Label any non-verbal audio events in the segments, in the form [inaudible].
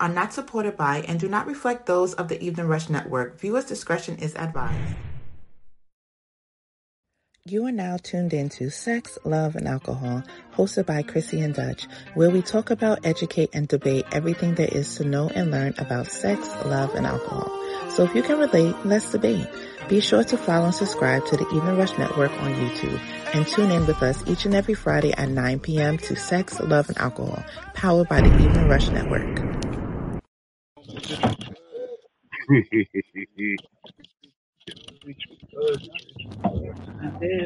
Are not supported by and do not reflect those of the Evening Rush Network. Viewers' discretion is advised. You are now tuned into Sex, Love, and Alcohol, hosted by Chrissy and Dutch, where we talk about, educate, and debate everything there is to know and learn about sex, love, and alcohol. So if you can relate, let's debate. Be sure to follow and subscribe to the Evening Rush Network on YouTube and tune in with us each and every Friday at 9 p.m. to Sex, Love, and Alcohol, powered by the Evening Rush Network.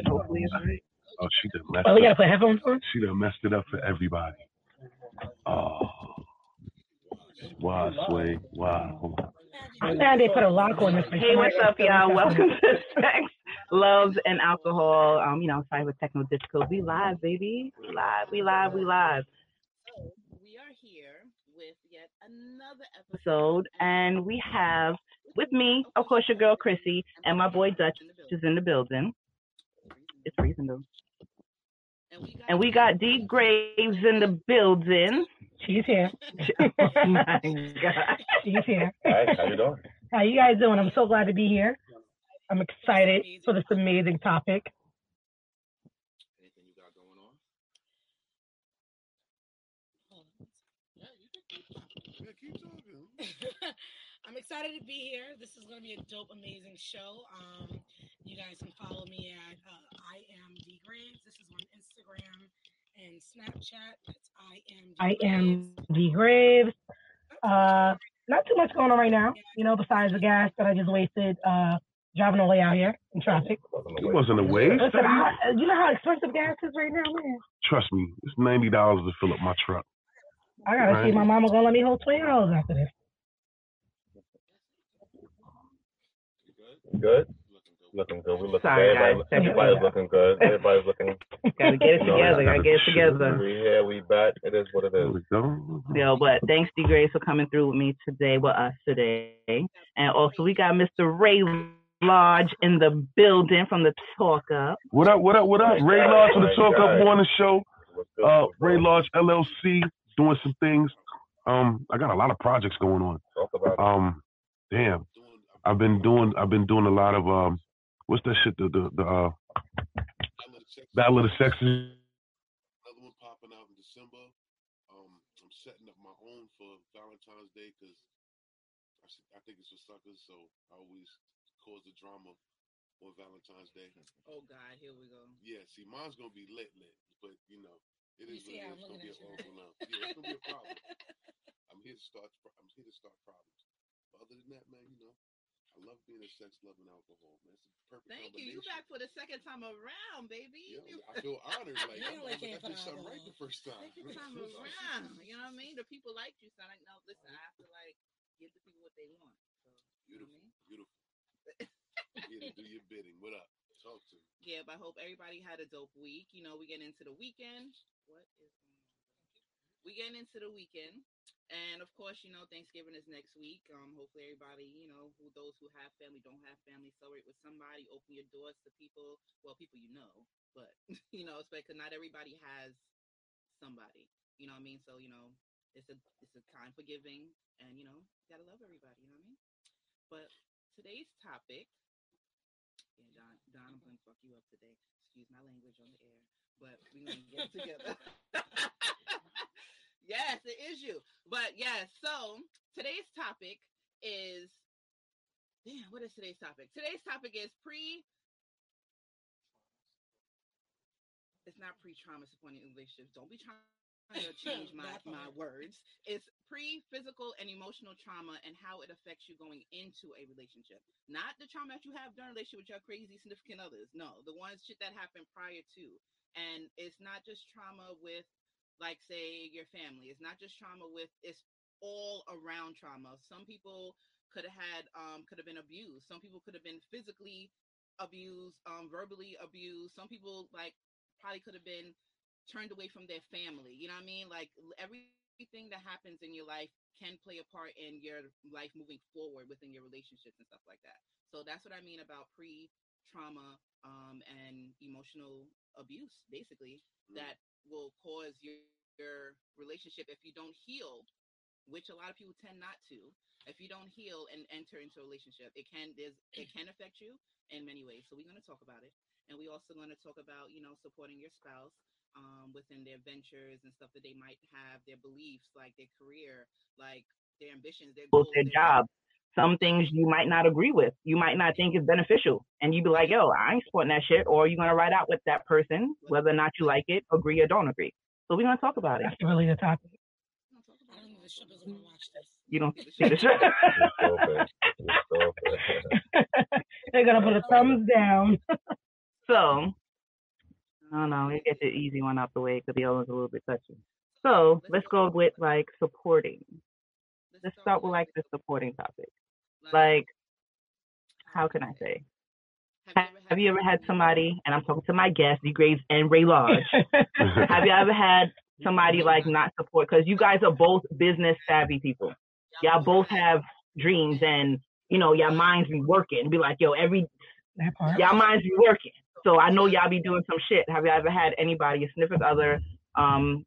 Hopefully it's right. Oh, she done messed Oh, we up. gotta put headphones on? She done messed it up for everybody. Oh. Wow, Sway. Wow. I'm glad they put a lock on this. thing. Hey, what's up, y'all? Welcome to Sex, Love, and Alcohol. Um, you know, sorry with techno disco. We live, baby. We live. We live. We live. So we are here with yet another episode, and we have with me, of course, your girl Chrissy and my boy Dutch is in the building. It's freezing though. And we got D Graves in the building. She's here. oh [laughs] my god. She's here. Hi, how you doing? How you guys doing? I'm so glad to be here. I'm excited for this amazing topic. I'm excited to be here. This is going to be a dope, amazing show. Um, you guys can follow me at uh, I am D Graves. This is on Instagram and Snapchat. That's I am. D I am D Graves. Uh, not too much going on right now, you know, besides the gas that I just wasted uh, driving all the way out here in traffic. It wasn't a waste. Listen, I, you know how expensive gas is right now, man. Trust me, it's ninety dollars to fill up my truck. I gotta see my mama gonna let me hold twenty dollars after this. Good? Looking good. We look Sorry, everybody, guys. everybody's looking good. Everybody's looking [laughs] Gotta get it together. Gotta get it together. we here, we back. It is what it There is. we go. Yo, but thanks, D Graves, for coming through with me today, with us today. And also, we got Mr. Ray Lodge in the building from the Talk Up. What up? What up? What up? Ray Lodge from the Talk Up Morning Show. Uh. Ray Lodge LLC doing some things. Um, I got a lot of projects going on. Talk about. Um, damn, I've been doing. I've been doing a lot of um, what's that shit? The the the uh, Battle of the Sexes. Another one popping out in December. Um, I'm setting up my own for Valentine's Day because I think it's for suckers, so I always cause the drama on Valentine's Day. Oh God, here we go. Yeah, see, mine's gonna be lit, lit, but you know, it You see what how it I'm is. It's gonna be a awful now. Yeah, it's gonna be a problem. [laughs] I'm here to start. I'm here to start problems. But other than that, man, you know, I love being a sex, love, and alcohol, man. It's a perfect Thank you. You back for the second time around, baby. Yeah, I feel honored. [laughs] Like You I'm, only I'm, came I for did the something right the first time. Second time [laughs] around. You know what I mean? The people like you, so I know. Listen, I have to like give the people what they want. So you know what I Beautiful, mean? beautiful. [laughs] Here to do your bidding. What up? Talk to me. Yeah, but I hope everybody had a dope week. You know, we get into the weekend. What is going on? We getting into the weekend. And of course, you know, Thanksgiving is next week. Um, hopefully everybody, you know, who those who have family, don't have family, celebrate with somebody, open your doors to people, well, people you know, but [laughs] you know, it's because not everybody has somebody. You know what I mean? So, you know, it's a it's a time for giving and you know, you gotta love everybody, you know what I mean? But today's topic yeah, Don, Don, I'm gonna fuck you up today. Excuse my language on the air, but we're gonna get together. [laughs] yes, it is you. But yes, so today's topic is damn, what is today's topic? Today's topic is pre it's not pre-trauma supporting relationships. Don't be trying to change [coughs] my, my words. It's pre-physical and emotional trauma and how it affects you going into a relationship. Not the trauma that you have during a relationship with your crazy significant others. No, the ones shit that happened prior to. And it's not just trauma with like say your family. It's not just trauma with it's all around trauma. Some people could have had um could have been abused. Some people could have been physically abused, um, verbally abused. Some people like probably could have been turned away from their family. You know what I mean? Like everything that happens in your life can play a part in your life moving forward within your relationships and stuff like that. So that's what I mean about pre trauma um, and emotional abuse, basically, mm-hmm. that will cause your, your relationship if you don't heal, which a lot of people tend not to. If you don't heal and enter into a relationship, it can there's it can affect you in many ways. So we're going to talk about it, and we also going to talk about you know supporting your spouse um, within their ventures and stuff that they might have, their beliefs, like their career, like their ambitions, their goals, their, their job some things you might not agree with. You might not think is beneficial. And you'd be like, yo, I ain't supporting that shit. Or you're going to ride out with that person, whether or not you like it, agree or don't agree. So we're going to talk about it. That's really the topic. You don't [laughs] see the show. [laughs] They're going to put a thumbs down. [laughs] so, no, no, we get the easy one out the way because the other one's a little bit touchy. So let's go with like supporting. Let's start with like the supporting topic. Like, how can I say? Have you ever had somebody, and I'm talking to my guests, D Graves and Ray Lodge. have you ever had somebody like not support? Because you guys are both business savvy people. Y'all both have dreams, and you know, y'all minds be working. Be like, yo, every y'all minds be working. So I know y'all be doing some shit. Have you ever had anybody, a significant other, um,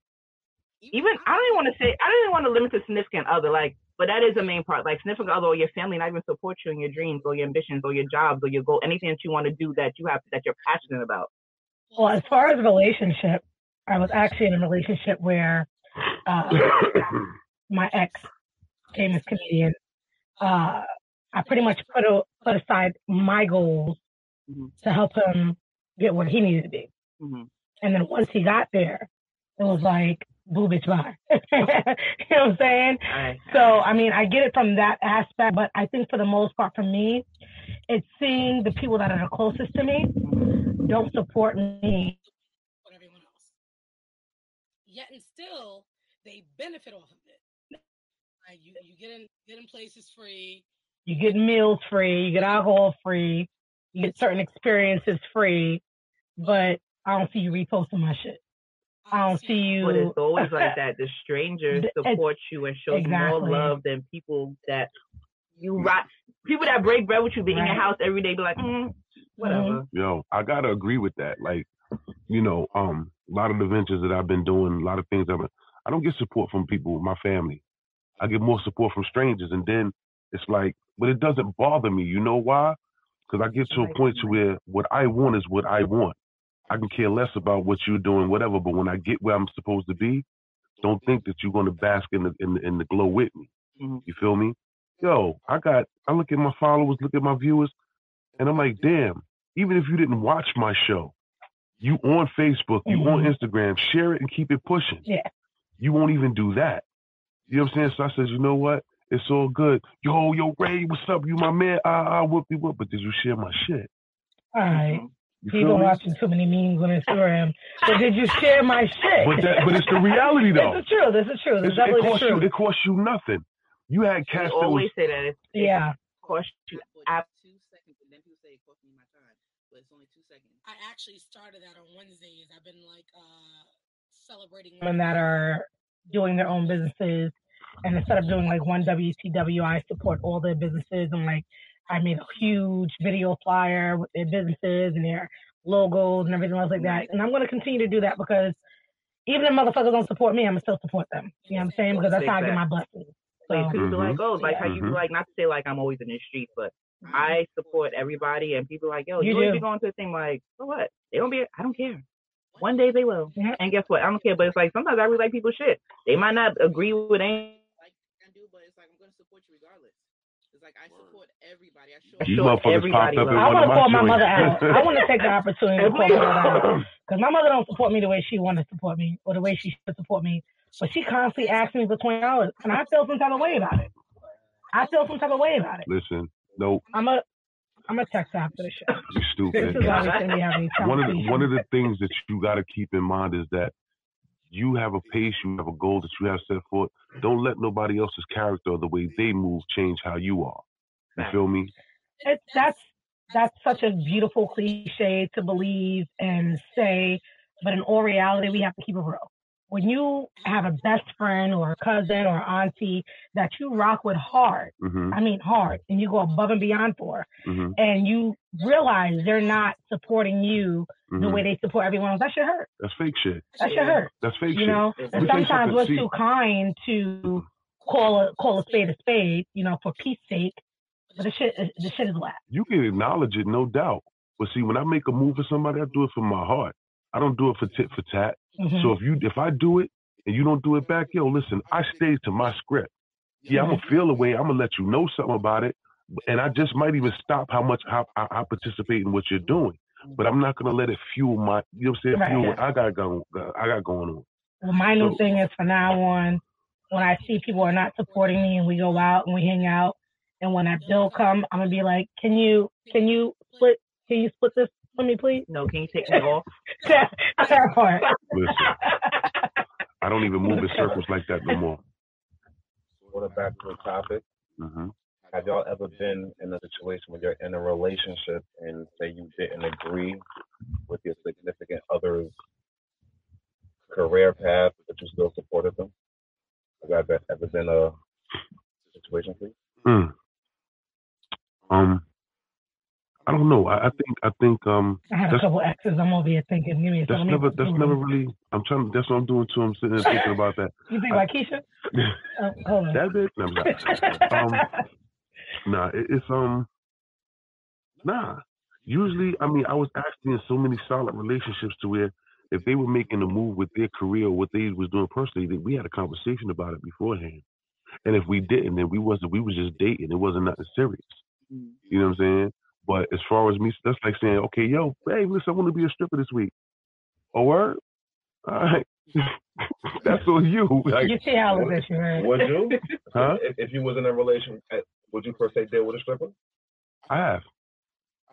even I don't even want to say I don't even want to limit to significant other. Like but that is the main part. Like significant other or your family not even support you in your dreams or your ambitions or your jobs or your goal, anything that you want to do that you have that you're passionate about. Well, as far as relationship, I was actually in a relationship where uh, [coughs] my ex famous comedian. Uh, I pretty much put a, put aside my goals mm-hmm. to help him get where he needed to be. Mm-hmm. And then once he got there, it was like boo bitch bye. you know what I'm saying? So, I mean, I get it from that aspect, but I think for the most part, for me, it's seeing the people that are the closest to me don't support me. But everyone else. Yet and still, they benefit off of it. Like you, you get in, get in places free. You get meals free. You get alcohol free. You get certain experiences free. But I don't see you reposting my shit. I don't see you. [laughs] But it's always like [laughs] that. The strangers support you and show exactly. you more love than people that you rock. People that break bread with you, be right. in your house every day, be like, mm, whatever. Mm-hmm. Yo, I gotta agree with that. Like, you know, um, a lot of the ventures that I've been doing, a lot of things I've been, I don't get support from people, my family. I get more support from strangers, and then it's like, but it doesn't bother me. You know why? Because I get to a point to where what I want is what I want. I can care less about what you're doing, whatever. But when I get where I'm supposed to be, don't think that you're going to bask in the in the, in the glow with me. Mm-hmm. You feel me? Yo, I got. I look at my followers, look at my viewers, and I'm like, damn. Even if you didn't watch my show, you on Facebook, you mm-hmm. on Instagram, share it and keep it pushing. Yeah. You won't even do that. You know what I'm saying? So I said, you know what? It's all good. Yo, yo, Ray, what's up? You my man. Ah, ah, whoop, whoop. But did you share my shit? All right. You've been watching too many memes on Instagram. But did you share my shit? But that, but it's the reality [laughs] though. this is true. This is true. This is it costs true. You, it costs you nothing. You had cats that always was, say that. It yeah. Cost you two seconds, and then people say it cost me my time, but it's only two seconds. I actually started that on Wednesdays. I've been like uh celebrating women that are doing their own businesses, and instead of doing like one WCW, I support all their businesses and like I made a huge video flyer with their businesses and their logos and everything else like that. And I'm going to continue to do that because even if motherfuckers don't support me, I'm going to still support them. You know what I'm saying? Because that's how I get my blessings. So you could be like, mm-hmm. oh, like how you mm-hmm. like, not to say like I'm always in the streets, but mm-hmm. I support everybody and people like, yo, you, you be going to a thing like, for what? They don't be, I don't care. One day they will. Yeah. And guess what? I don't care, but it's like sometimes I really like people's shit. They might not agree with anything. Like I do, but it's like I'm gonna support you regardless. It's like I support everybody. I show These motherfuckers popped up in I want to call my mother out. I want to take the opportunity to call my mother out because my mother don't support me the way she want to support me or the way she should support me. But she constantly asks me for twenty dollars, and I feel some type of way about it. I feel some type of way about it. Listen, nope. I'm a I'm a text after the show. You stupid. this is why we having one of the one of the things that you got to keep in mind is that you have a pace, you have a goal that you have set forth. Don't let nobody else's character or the way they move change how you are. You feel me? It's that's that's such a beautiful cliche to believe and say, but in all reality, we have to keep it real. When you have a best friend or a cousin or auntie that you rock with hard, hmm I mean hard, and you go above and beyond for, hmm and you realize they're not supporting you the hmm way they support everyone else, that should hurt. That's fake shit. That should hurt. That's fake You shit. know, and me sometimes we're See- too kind to call a call a spade a spade, you know, for peace sake. But the shit, the shit is whack. You can acknowledge it, no doubt. But see, when I make a move for somebody, I do it from my heart. I don't do it for tit for tat. So mm-hmm. if you if I do it and you don't do it back, yo, listen, I stay to my script. Yeah, I'm gonna mm-hmm. feel the way. I'm gonna let you know something about it, and I just might even stop how much I, I participate in what you're doing. But I'm not gonna let it fuel my, you know, what I'm saying, Right. fuel what I got going, I got going on. Well, my new So- thing is from now on, when I see people are not supporting me and we go out and we hang out, and when that bill come, I'm gonna be like, can you can you split can you split this for me, please? No, can you take me off? [laughs] that part. Listen, I don't even move in [laughs] circles like that no more. What about the topic? hmm Have y'all ever been in a situation where you're in a relationship and say you didn't agree with your significant other's career path, but you still supported them? Have that ever been a situation for you? Mm. Um, I don't know. I, I think I think um I had a that's couple exes. I'm over here thinking, give me a that's second. never that's never really. I'm trying. That's what I'm doing too. I'm sitting there thinking about that. [laughs] You think about Keisha? [laughs] Oh, hold on. that bitch. No, I'm not. [laughs] Um, nah, it, it's um, nah. Usually, I mean, I was actually in so many solid relationships to where if they were making a move with their career or what they was doing personally, then we had a conversation about it beforehand. And if we didn't, then we wasn't. We was just dating. It wasn't nothing serious. You know what I'm saying? But as far as me, that's like saying, okay, yo, hey, listen, I want to be a stripper this week. A word? All right. [laughs] that's on you. Like, you see how this issue, right? Would you? [laughs] Huh? If, if you was in a relationship, eh, would you per se deal with a stripper? I have.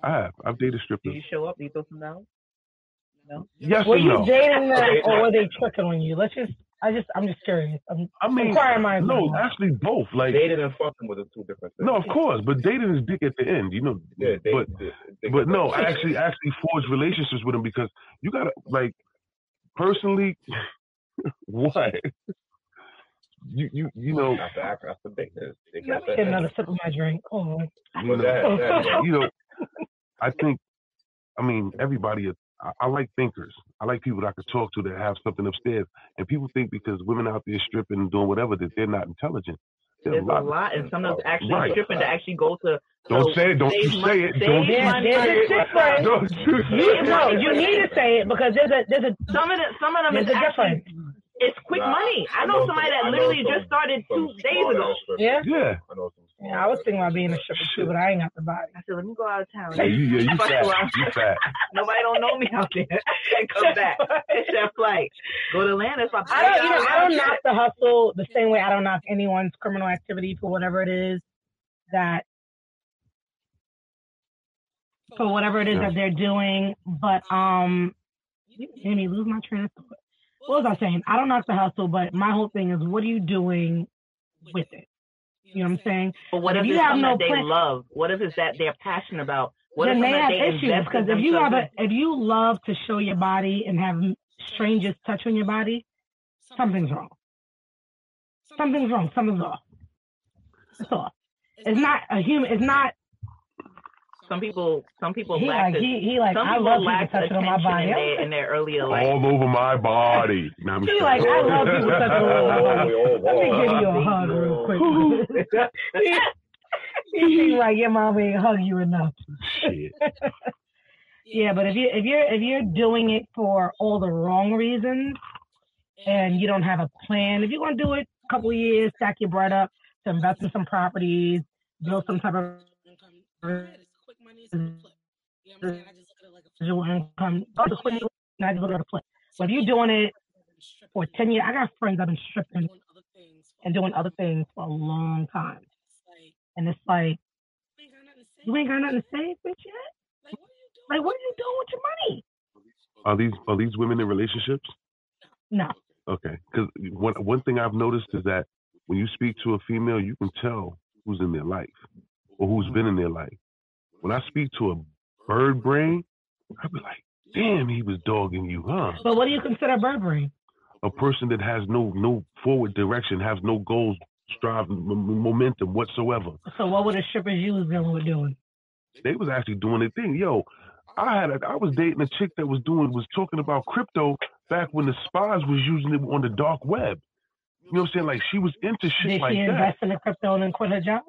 I have. I've dated Did strippers. you show up? Did you throw some down? No. Yes Were and you no. dating them Okay. or were they tricking on you? Let's just, I just, I'm just curious. I'm I mean, inquiring minds. no, actually both. Like, Dating and fucking was two different things. no, of course, but dating is dick at the end, you know. Yeah, they, but they, they but no, I actually actually forged relationships with them because you gotta like personally [laughs] what you you you know After after after dating, they Let me get another sip of my drink. Oh, Hold on. [laughs] you know, that- that- you know I think I mean everybody is- I, I like thinkers. I like people that I could talk to that have something upstairs. And people think because women out there stripping and doing whatever that they're not intelligent. There's There's a lot, and some of them actually Right. stripping to actually go to. Don't so say it. Don't you mon- say it. Don't you money. There's a difference. Don't you You, say no, you need to say it because there's a, there's a, Some of them, some of them is a actually difference. it's quick Nah, money. I I know know somebody some- that I know literally some- just started two days ago. Yeah? Yeah. I know some smart Yeah, I was thinking about being a stripper too, but I ain't got the body. I said, let me go out of town. Hey, you, yeah, you fat. You fat. [laughs] Nobody don't know me out there. and come back. It's that flight. Go to Atlanta. It's my I don't, you know, I don't $30 knock the hustle the same way I don't knock anyone's criminal activity for whatever it is that, for whatever it is Yeah. that they're doing. But, um, you made me lose my train of thought. What was I saying? I don't knock the hustle, but my whole thing is what are you doing with it? You know what I'm saying? But what If if you it's have no that they love? What if it's that they're passionate about? What then if they have they issues because if you have a, if you love to show your body and have strangers touch on your body, something's wrong. Something's wrong. Something's off. That's all. It's not a human. It's not. Some people, some people He lack like the, he, he like some I people love people lack touching on attention my body. in their, in their earlier life. All over my body. [laughs] Nah, I'm He just like I love people touching on my [laughs] body. Let me give you a hug real quick. [laughs] he like your mom ain't hug you enough. shit. Yeah, but if you if you're if you're doing it for all the wrong reasons and you don't have a plan, if you're gonna do it a couple of years, stack your bread up to invest in some properties, build some type of residual income, not just quick- not just look at a flip. But if you're doing it for ten years, I got friends that have been stripping and doing other things for a long time, and it's like you ain't got nothing to say, bitch yet. Like, what are you doing with your money? Are these are these women in relationships? No. Okay, because one one thing I've noticed is that when you speak to a female, you can tell who's in their life. or who's been mm-hmm. in their life. When I speak to a bird brain, I'd be like, damn, he was dogging you, huh? But what do you consider bird brain? A person that has no no forward direction, has no goals, strive, m- momentum whatsoever. So what were the strippers you was dealing with doing? They was actually doing their thing. Yo, I had a, I was dating a chick that was doing was talking about crypto back when the spies was using it on the dark web. You know what I'm saying? Like she was into shit Did like she that. invest in the crypto and then quit her job?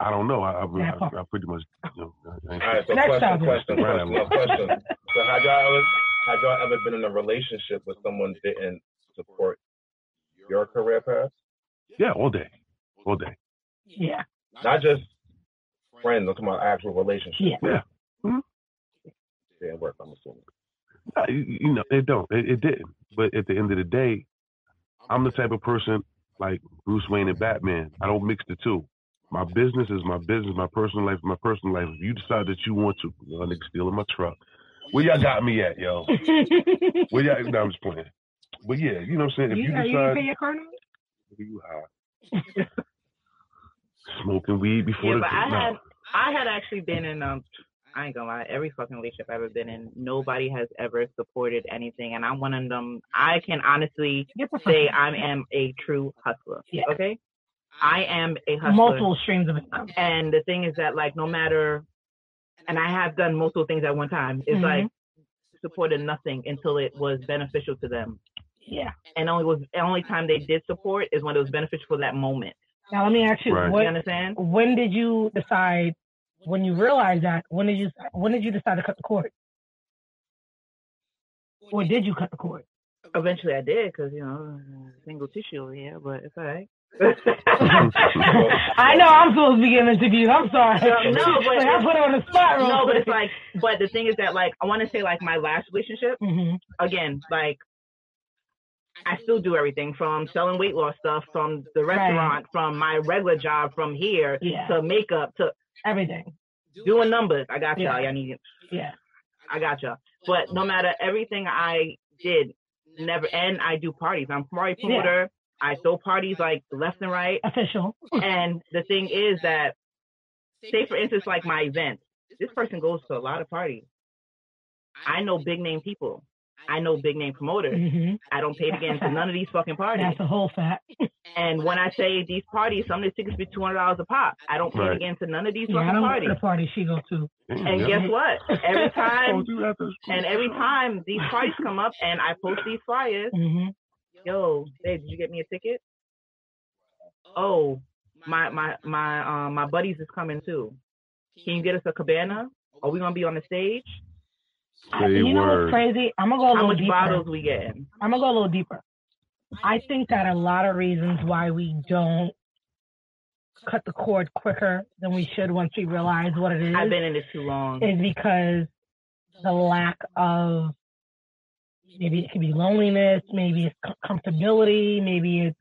I don't know. I, I, I. I pretty much. You know, I ain't- All right, so Next question, topic. question, Right. question, question. So have y'all ever have y'all ever been in a relationship with someone didn't support your career path? yeah, all day, all day. Yeah. Not just friends, I'm talking about actual relationship. Yeah. Yeah. Mm-hmm. Didn't work, I'm assuming. You, you know, it don't. It, it didn't. But at the end of the day, I'm the type of person like Bruce Wayne and Batman. I don't mix the two. My business is my business. My personal life is my personal life. If you decide that you want to, you know, nigga stealing my truck. Where y'all got me at, yo? [laughs] Where y'all? No, I'm just playing. But yeah, you know what I'm saying. If you, you, you decide pay your car you high, smoking weed before Yeah, the but I no. had I had actually been in um I ain't gonna lie, every fucking relationship I've ever been in, nobody has ever supported anything, and I'm one of them. I can honestly say I am a true hustler. Yeah. Okay, I am a hustler. multiple streams of income. And the thing is that like no matter, and I have done multiple things at one time. It's Mhm. like supported nothing until it was beneficial to them, Yeah. and only was the only time they did support is when it was beneficial for that moment. Now let me ask you, Right. You understand? when did you decide? When you realized that, when did you when did you decide to cut the cord, or did you cut the cord? Eventually, I did because you know single tissue over here, but it's all right. [laughs] I know I'm supposed to be giving interviews. I'm sorry. No, but [laughs] Like, I put her on the spot. No, but it's like, but the thing is that like I want to say like my last relationship Mhm. again, like I still do everything from selling weight loss stuff, from the restaurant, from my regular job, from here Yeah. to makeup to everything. doing numbers. I got y'all. Yeah. Y'all need. It. Yeah. I got y'all. But no matter everything I did, never and I do parties. I'm party promoter. I throw parties like left and right. Official. And the thing is that, say for instance, like my event, this person goes to a lot of parties. I know big name people. I know big name promoters. hmm I don't pay to get into none of these fucking parties. That's a whole fact. And when I say these parties, some of the tickets be two hundred dollars a pop. I don't pay to Right. get into none of these Yeah, I don't go parties. to the party she go to. Damn, And yo. guess what? Every [laughs] time, Don't do that to- and every time these parties come up, and I post these flyers. hmm Yo, hey, did you get me a ticket? Oh, my my my um my buddies is coming too. Can you get us a cabana? Are we gonna be on the stage? Say you know word. what's crazy? I'm gonna go a little deeper. How little much deeper. bottles we getting? I'm gonna go a little deeper. I think that a lot of reasons why we don't cut the cord quicker than we should once we realize what it is I've been in it too long. is because the lack of maybe it could be loneliness, maybe it's com- comfortability, maybe it's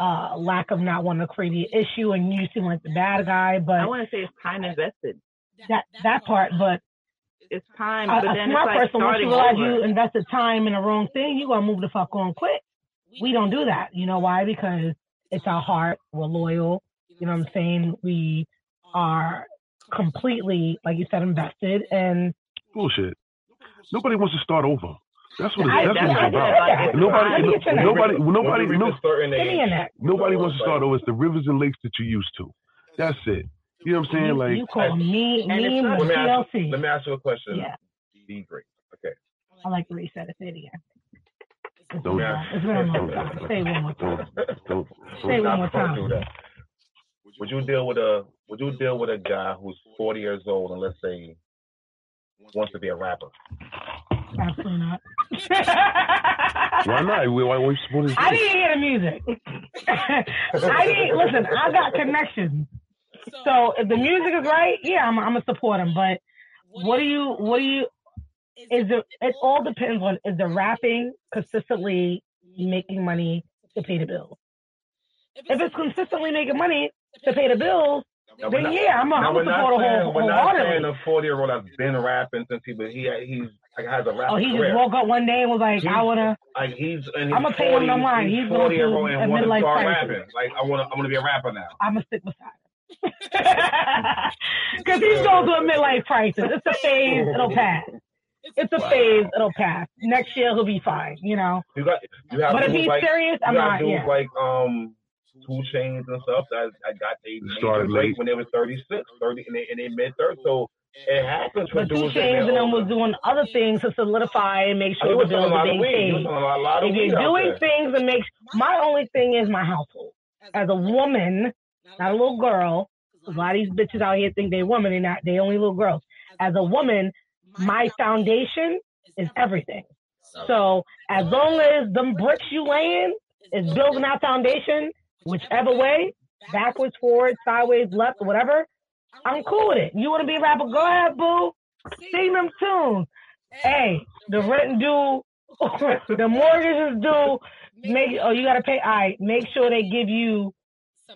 uh, lack of not wanting to create the issue and you seem like the bad guy. But I want to say it's time invested. that that part, but It's time, a, but a then smart it's like person, once you realize over. you invested time in the wrong thing, you gonna move the fuck on quick. We don't do that. You know why? Because it's our heart. We're loyal. You know what I'm saying? We are completely, like you said, invested. And Bullshit. Nobody wants to start over. That's what I- it's, that's what I it's get about. that. It's Nobody, Let me get your no, name. nobody, nobody, When no, a certain give me age, a neck. nobody wants to start over. It's the rivers and lakes that you used to. That's it. You know what I'm saying? You, Like, you call me, me and not- Let me ask, TLC. let me ask you a question. Yeah, Be great. Okay. I like the way you said it. Say it again. It's Don't- been a long- it's been a long time. Say it one more don't, time. don't, Say it one Stop more trying time. to do that. Would you deal with a Would you deal with a guy who's 40 years old and let's say wants to be a rapper? Absolutely not. why not? Why, why, why you supporting I didn't hear the music. [laughs] I didn't listen. I got connections. So if the music is right, yeah, I'm, I'm gonna support him. But what do you? What do you? Is it? It all depends on is the rapping consistently making money to pay the bills. If it's consistently making money to pay the bills, Now, then not- yeah, I'm, now, I'm we're not a saying, whole we're not saying a 40 year old that's been rapping since he was, he, he's, like, has a rap Oh, he just woke up one day and was like, I wanna. Like he's in his I'ma pay him 40s, no mind. He's He's 40 year old a and want to start crisis. rapping. Like I want to, I want to be a rapper now. I'm gonna stick beside him. [laughs] Because he's going through a midlife crisis. It's a phase. It'll pass. It's a phase. It'll pass. Next year he'll be fine. You know. You got you have But if he's like, serious, I'm not. dudes Yeah. like um 2 Chainz and stuff that I got they major Started late. when they were 36, 30 in their, in their mid 30s. So it happens for But two dudes in chains and them was doing other things to solidify and make sure we're the selling a bills are lot of being paid. selling a lot, lot of If you're doing there. things that makes my only thing is my household. As a woman, not a little girl, a lot of these bitches out here think they women, and not they only little girls. As a woman, my foundation is everything. So as long as them bricks you laying is building that foundation, whichever way, backwards, forward, sideways, left, whatever, I'm cool with it. You want to be a rapper? Go ahead, boo. Sing them tunes. Hey, the rent due, [laughs] the mortgage is due. Make oh you gotta pay. All right, make sure they give you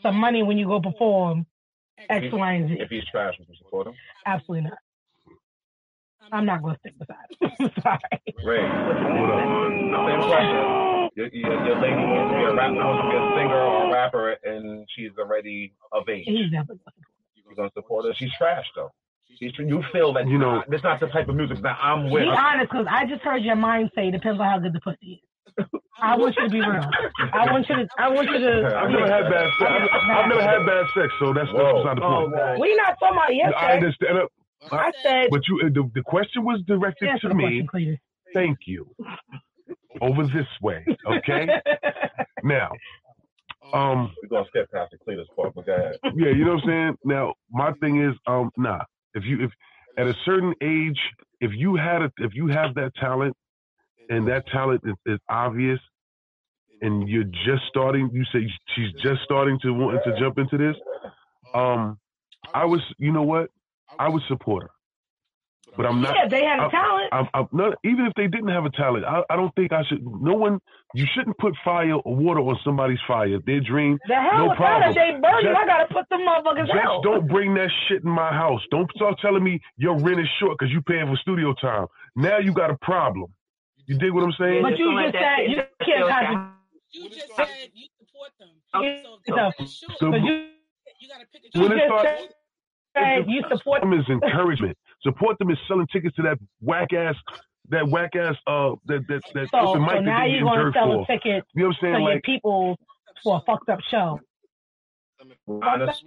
some money when you go perform X, If- and Z. If he's trash, would you support him? Absolutely not. I'm not gonna stick beside him. [laughs] Sorry. Ray, same question. Your, your, your lady wants to be a rapper, wants to be a singer or a rapper, and she's already of age. He's never. You're gonna support her. She's trash though. She's, you feel that you know it's not the type of music that I'm with. Be honest, because I just heard your mind say it depends on how good the pussy is. I want you to be real. I want you to. I want you to. I've never had bad sex. I've, I've never had bad sex, so that's, that's beside the point. We not talking about yes. I understand. I said. But you, uh, the, the question was directed to me. question, Thank you. Over this way, okay? [laughs] now, um, we're gonna skip past the Cletus part, but go ahead. yeah, you know what I'm saying. Now, my thing is, um, nah. If you, if at a certain age, if you had a, if you have that talent, and that talent is, is obvious, and you're just starting, you say she's just starting to want to jump into this. Um, I was, you know what? I would support her, but I'm not. Yeah, they had a I'm- talent. I'm, I'm not, even if they didn't have a talent, I, I don't think I should. No one, you shouldn't put fire or water on somebody's fire. Their dream, The hell no problem. that? If they burn Just- I gotta put them motherfuckers just out. don't bring that shit in my house. Don't start telling me your rent is short because you paying for studio time. Now you got a problem. You dig what I'm saying? But you just said you can't contribute. You just said you support them. So, So- but you, when you it just starts, said you support them is encouragement. Support them is selling tickets to that whack ass, that whack ass, uh, that that that So, open so mic now that they you're gonna sell for. a ticket You know what I'm to saying? your Like, people for a fucked up show. Honest,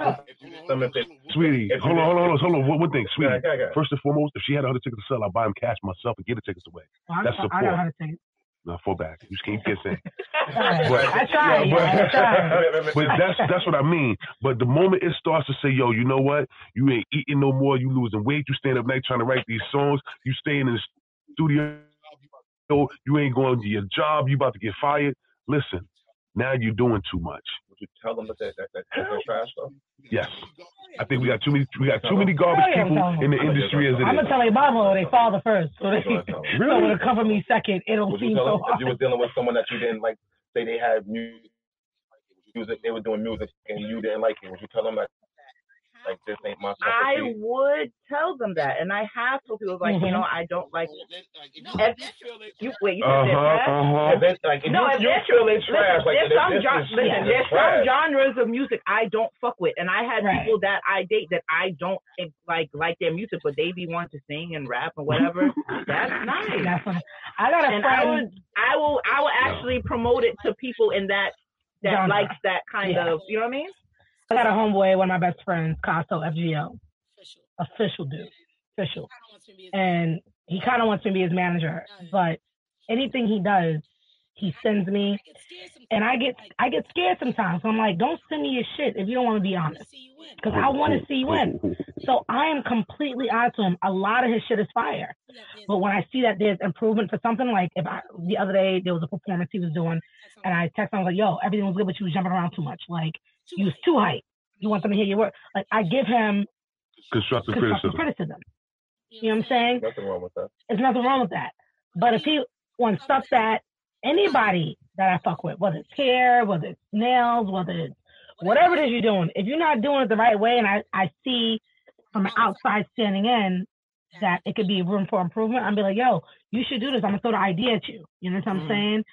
some of it. sweetie, If you hold on, hold on, hold on. One, one thing, sweetie. First and foremost, if she had a hundred tickets to sell, I'll buy them cash myself and get the tickets away. Well, I, That's I support. got how to take it. No, fall back. You just can't get saying. But, I tried. yeah, I tried. [laughs] but that's that's what I mean. But the moment it starts to say, "Yo, you know what? You ain't eating no more. You losing weight. You staying up night trying to write these songs. You staying in the studio. You ain't going to your job. You about to get fired. Listen, now you're doing too much. Would you tell them that they- that, that, that they're trash though? Yes, I think we got too many. We got too many garbage yeah, I'm people in the industry as it I'm gonna tell your mama or they father first. So they so Really? when it cover me second, it don't Would you seem tell so them if you was dealing with someone that you didn't like, say they had mu- music, they were doing music and you didn't like it? Would you tell them that like this ain't my cup I would tell them that, and I have told people like, you Mhm. know, I don't like. If, you wait, you said Uh-huh, they're uh-huh. If it's like- if no, you- if you there's- feel they trash, like, there's some this gen- listen, yeah, there's trash. some genres of music I don't fuck with, and I had Right. people that I date that I don't like like their music, but they be wanting to sing and rap and whatever. That's [laughs] nice. That's what, I got a and friend. I would, I will, I will actually promote it to people in that that Genre. likes that kind Yeah. of, you know what I mean? I got a homeboy, one of my best friends, Casso FGO. Official dude. Official. And he kind of wants me to be his manager, but anything he does, he sends me, and I get I get scared sometimes. So I'm like, don't send me your shit if you don't want to be honest, because I want to see you win. So [laughs] I am completely honest to him. A lot of his shit is fire, but when I see that there's improvement for something, like if I the other day there was a performance he was doing, and I texted him I was like, yo, everything was good, but you was jumping around too much. Like you was too hype. You want them to hear your work. Like I give him Constructive constructive criticism. criticism. You know what I'm saying? Nothing wrong with that. There's nothing wrong with that. But if he wants stuff that anybody that I fuck with, whether it's hair, whether it's nails, whether it's whatever it is you're doing, if you're not doing it the right way, and I, I see from an outside standing in that it could be room for improvement, I'm be like, yo, you should do this. I'm gonna throw the idea at you. You know what I'm Mhm. saying?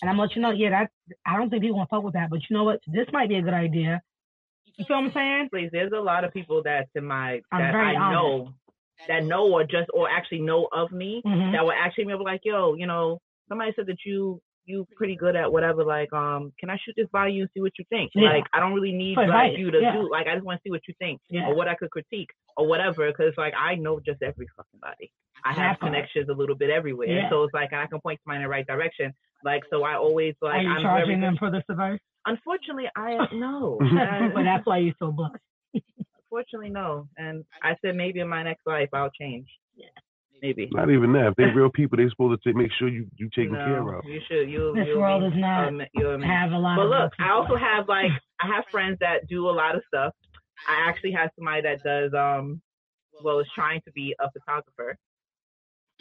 And I'm gonna let you know, yeah, that I don't think people gonna fuck with that, but you know what? This might be a good idea. You feel what I'm saying? Please, there's a lot of people that's in my I'm that very I honest. know that know or just or actually know of me Mhm. that will actually be like, yo, you know, somebody said that you you pretty good at whatever. Like, um, can I shoot this by you and see what you think? Yeah. Like, I don't really need like advice, you to yeah. do. Like, I just want to see what you think Yeah. or what I could critique or whatever. Because like I know just every fucking body. I have connections a little bit everywhere, Yeah. so it's like I can point somebody in the right direction. Like, so I always like Are you I'm charging very. them for this advice? Unfortunately, I [laughs] no. but that's why you're so blessed. [laughs] Unfortunately, no. And I said maybe in my next life I'll change. Yeah. Maybe. Not even that. If they're real people, they're supposed to make sure you you taken no, care of. You should. You. This you'll world be, does not um, you'll- have a lot But of look, I also have like I have friends that do a lot of stuff. I actually have somebody that does um well is trying to be a photographer.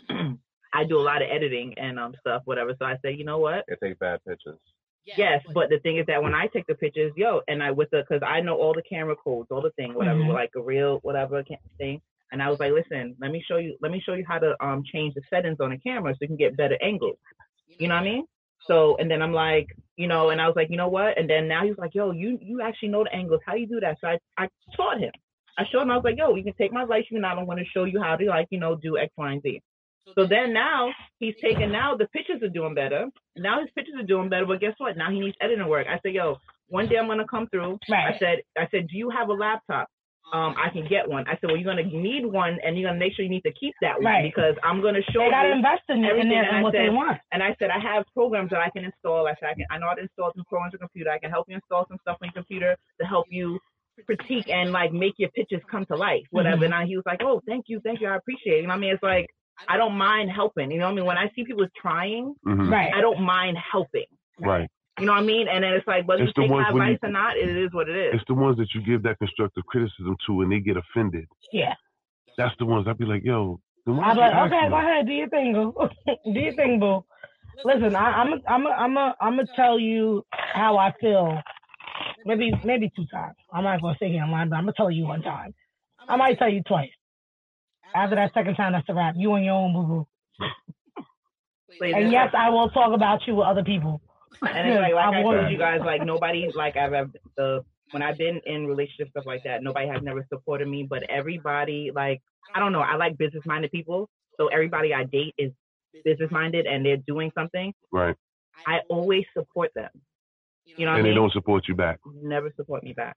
[clears throat] I do a lot of editing and um stuff, whatever. So I say, you know what? They take bad pictures. Yes, but the thing is that when I take the pictures, yo, and I with the, cause I know all the camera codes, all the thing, whatever, Mhm. like a real whatever thing. And I was like, listen, let me show you, let me show you how to um change the settings on the camera so you can get better angles. You know what I mean? So, and then I'm like, you know, and I was like, you know what? And then now he's like, yo, you you actually know the angles. How you do that? So I I taught him. I showed him. I was like, yo, you can take my light and I don't want to show you how to like, you know, do X, Y, and Z. So then now he's taking now the pictures are doing better. Now his pictures are doing better, but guess what? Now he needs editing work. I said, yo, one day I'm gonna come through. Right. I said, I said, do you have a laptop? Um, I can get one. I said, well, you're gonna need one, and you're gonna make sure you need to keep that one Right. because I'm gonna show They gotta you invest in, in everything. there And and I what they said- want. And I said, I have programs that I can install. I said, I can, I know how to install some programs on your computer. I can help you install some stuff on your computer to help you critique and like make your pictures come to life, whatever. Mhm. And I, he was like, oh, thank you, thank you, I appreciate it. You know what I mean? It's like I don't mind helping. You know what I mean? When I see people trying, Mhm. Right. I don't mind helping. Right. You know what I mean? And then it's like, whether It's you the take my ones you- advice or not, it is what it is. It's the ones that you give that constructive criticism to, and they get offended. Yeah. That's the ones I'd be like, yo. Then why I'm you like, okay, go ahead, do your thing, boo. [laughs] do your thing, boo. Listen, I, I'm, a, I'm, a, I'm, a, I'm gonna tell you how I feel. Maybe, maybe two times. I'm not gonna sit here and lie, but I'm gonna tell you one time. I might tell you twice. After that second time, that's a wrap. You and your own boo boo. Please, And yes, I will talk about you with other people. And [laughs] it's like, like I'm I told you guys, like [laughs] nobody, like I've ever, the when I've been in relationships stuff like that, nobody has never supported me. But everybody, like, I don't know, I like business minded people. So everybody I date is business minded and they're doing something. Right. I always support them. You know And I they mean? don't support you back. Never support me back.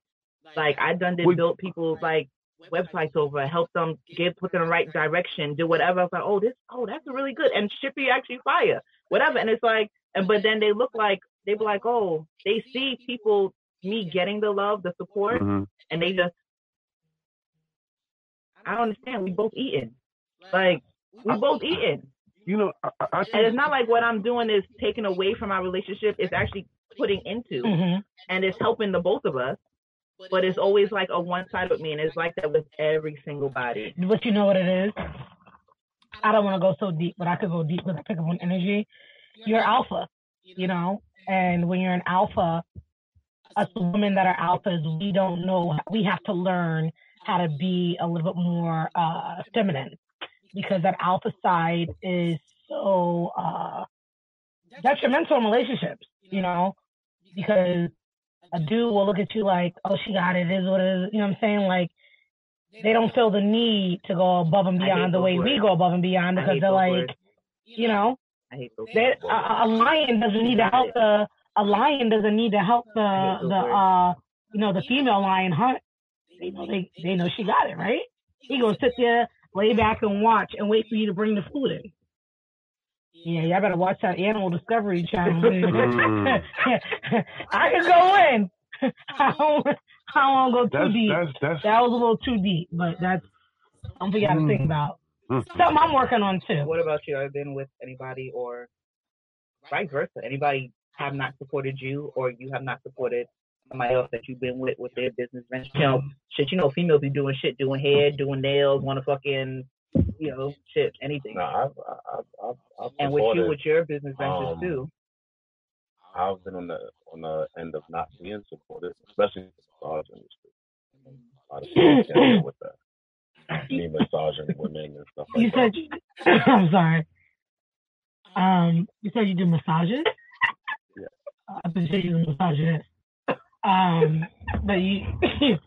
Like I've done did Wait. build people's like websites over, help them get put in the right direction, do whatever. I was like, oh, this, oh, that's really good, and Shippy actually fire, whatever. And it's like, and but then they look like they be like, oh, they see people me getting the love, the support, Mhm. and they just, I don't understand. We both eating, like we both eating, You know, I, I I and it's not like what I'm doing is taking away from our relationship. It's actually putting into, hmm and it's helping the both of us. But it's always like a one side with me, and it's like that with every single body. But you know what it is? I don't want to go so deep, but I could go deep because I pick up on energy. You're alpha, you know, and when you're an alpha, us women that are alphas, we don't know. We have to learn how to be a little bit more uh, feminine because that alpha side is so uh, detrimental in relationships, you know, because a dude will look at you like, oh, she got it, it is what it is. You know what I'm saying? Like, they don't feel the need to go above and beyond the those way we go above and beyond because they're like, words. you know, I hate those. they, words. a, a lion doesn't need to help the a lion doesn't need to help the the uh you know the female lion hunt. They know they they know she got it right. He gonna sit there, lay back and watch and wait for you to bring the food in. Yeah, y'all better watch that Animal Discovery Channel. Mm. [laughs] I can go in. [laughs] I [laughs] don't, I don't want to go too that's deep. that's that's That was a little too deep, but that's something you got to think Mm. about. Mm. Something I'm working on too. What about you? Have you been with anybody or vice versa? Anybody have not supported you or you have not supported somebody else that you've been with with their business venture? You know, shit, you know, females be doing shit, doing hair, doing nails, want to fucking, you know, shit, anything. No, I've, I've, I've, I've and with you, with your business ventures um, too. I've been on the on the end of not being supported, especially in the massage industry. A lot of people [laughs] can't deal with that. Me massaging women and stuff You like that. said you, [laughs] I'm sorry. Um, you said you do massages. Yeah. I thought you you do massages. Um, but you [laughs]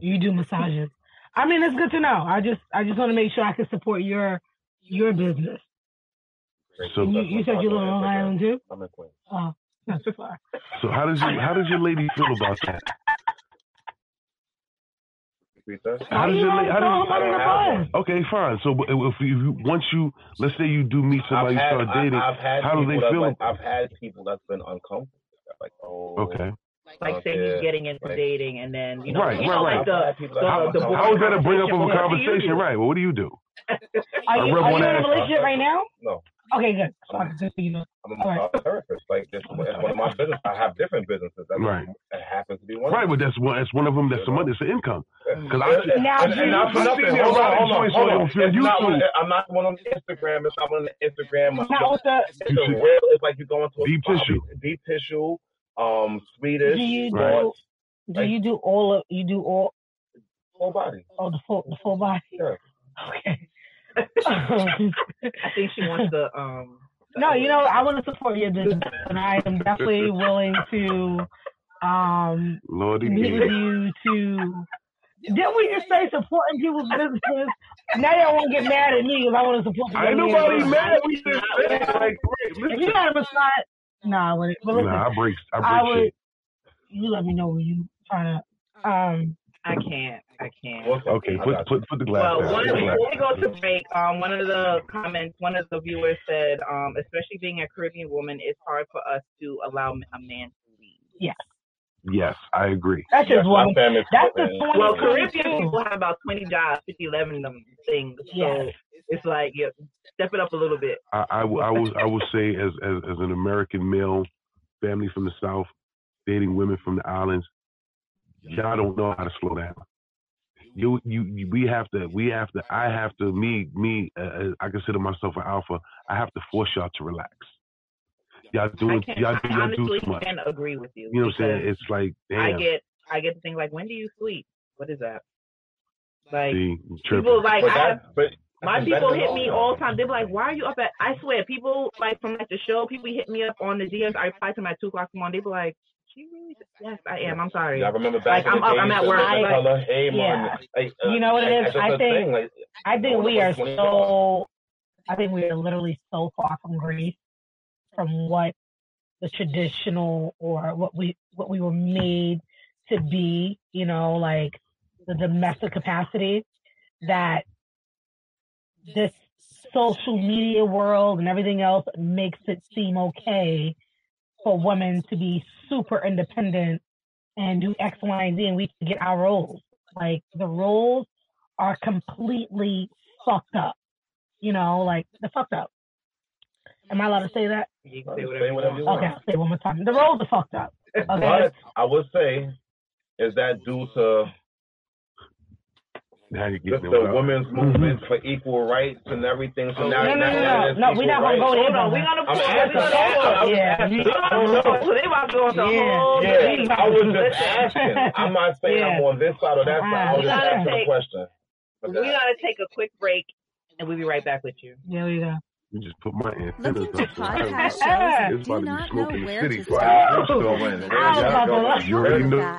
you do massages. I mean, it's good to know. I just I just want to make sure I can support your your business. So, you, you said you live on Long Island too. I'm in Queens. Oh, not too far. [laughs] so how does you, how does your lady feel about that? How does your lady? How does, him under the bus? Okay, fine. So if you once you let's say you do meet somebody, you start dating, I, have had how do people they that's feel? Like, I've had people that's been uncomfortable. Like, oh, okay. Like say Yeah, he's getting into like- dating and then you know, Right, you right, know, right. like the, I've had people that- the, the How is that a bring up of a What do you conversation? do? Right. Well, what do you do? [laughs] Are you, are you in a relationship right now? No, Okay, good. Sorry, just so you know. I'm a All right. massage therapist. Like, it's, it's one of my business. I have different businesses. That Right. It happens to be one. Right, of but that's one. That's one of them. That's some money. It's an income. Because I see- Now, and, do and not for see nothing. Hold on, hold on, joints hold on on. Phil It's not one, I'm not one on Instagram. It's not on Instagram. It's not with the. It's a real. It's like you're going to a Deep spa. tissue. Deep tissue. Um, Swedish. Do you Right. do? Do you do all of? You do all? Full body. Oh, the full the full body. Yeah. [laughs] Okay. I think she wants to um no, you know I want to support your business, and I am definitely willing to um Lordy, meet with you to. Didn't we just say supporting people's businesses? Now y'all won't get mad at me because I want to support. the I ain't nobody mad. We just said like, If you got a massage, nah, I wouldn't. But listen, Nah, I break. I I would. shit. You let me know when you trying to. Um, I can't. I can't. Okay, put put put the glass Well, down. one, the glass before we go to break, um, one of the comments, one of the viewers said, um, especially being a Caribbean woman, it's hard for us to allow a man to lead. Yes, Yes, I agree. that's Yes, just my one. That's the point. Well, Caribbean people have about 20 jobs, 50, 11 of them things. So Yes. it's like, yeah, step it up a little bit. I, I, will- I will I will say as, as as an American male, family from the South, dating women from the islands, y'all don't know how to slow down. You, you, you we have to, we have to, I have to, me, me, uh, I consider myself an alpha. I have to force y'all to relax. Y'all doing, can y'all, do- I y'all do honestly too much. can agree with you. You know what I'm saying? It's like, damn. I get, I get the thing like, when do you sleep? What is that? Like, see, people like, But I that, but My people hit me all all the time. They're like, "Why are you up at?" I swear, people like from like the show, people hit me up on the DMs. I reply to them at two o'clock in the morning. They be like, "She really?" Yes, I am. I'm sorry. Y'all remember Like, back in I'm up, days, I'm at work, living like- hey, Yeah. man, like, uh, You know what it like, is? that's just I a think- like, I think we are so. I think we are literally so far from grace from what the traditional or what we what we were made to be. You know, like the domestic capacity that this social media world and everything else makes it seem okay for women to be super independent and do X, Y, and Z, and we can get our roles. Like the roles are completely fucked up. You know, like they're fucked up. Am I allowed to say that? You can Say whatever whatever you want. Okay, I'll say one more time. The roles are fucked up. [laughs] Okay. But I would say, is that due to Now you just getting the it. women's Mhm. movement for equal rights and everything? So now, No, no, no, no, no. We're not gonna go there. Hold on, we're gonna I'm pause. We asking, I'm asking, Yeah. I'm We asking. gonna pause. So they about to go into whole Yeah, debate. I was just asking. [laughs] I'm not saying I'm on this side or that side. I was just gotta asking a question. But We that- gotta take a quick break, and we'll be right back with you. Yeah, we go. You just put my antennas Looking to up. so I- podcast shows It's that It's do about to be not know smoking in the where to start? I'm still winning. I was about to- You already know.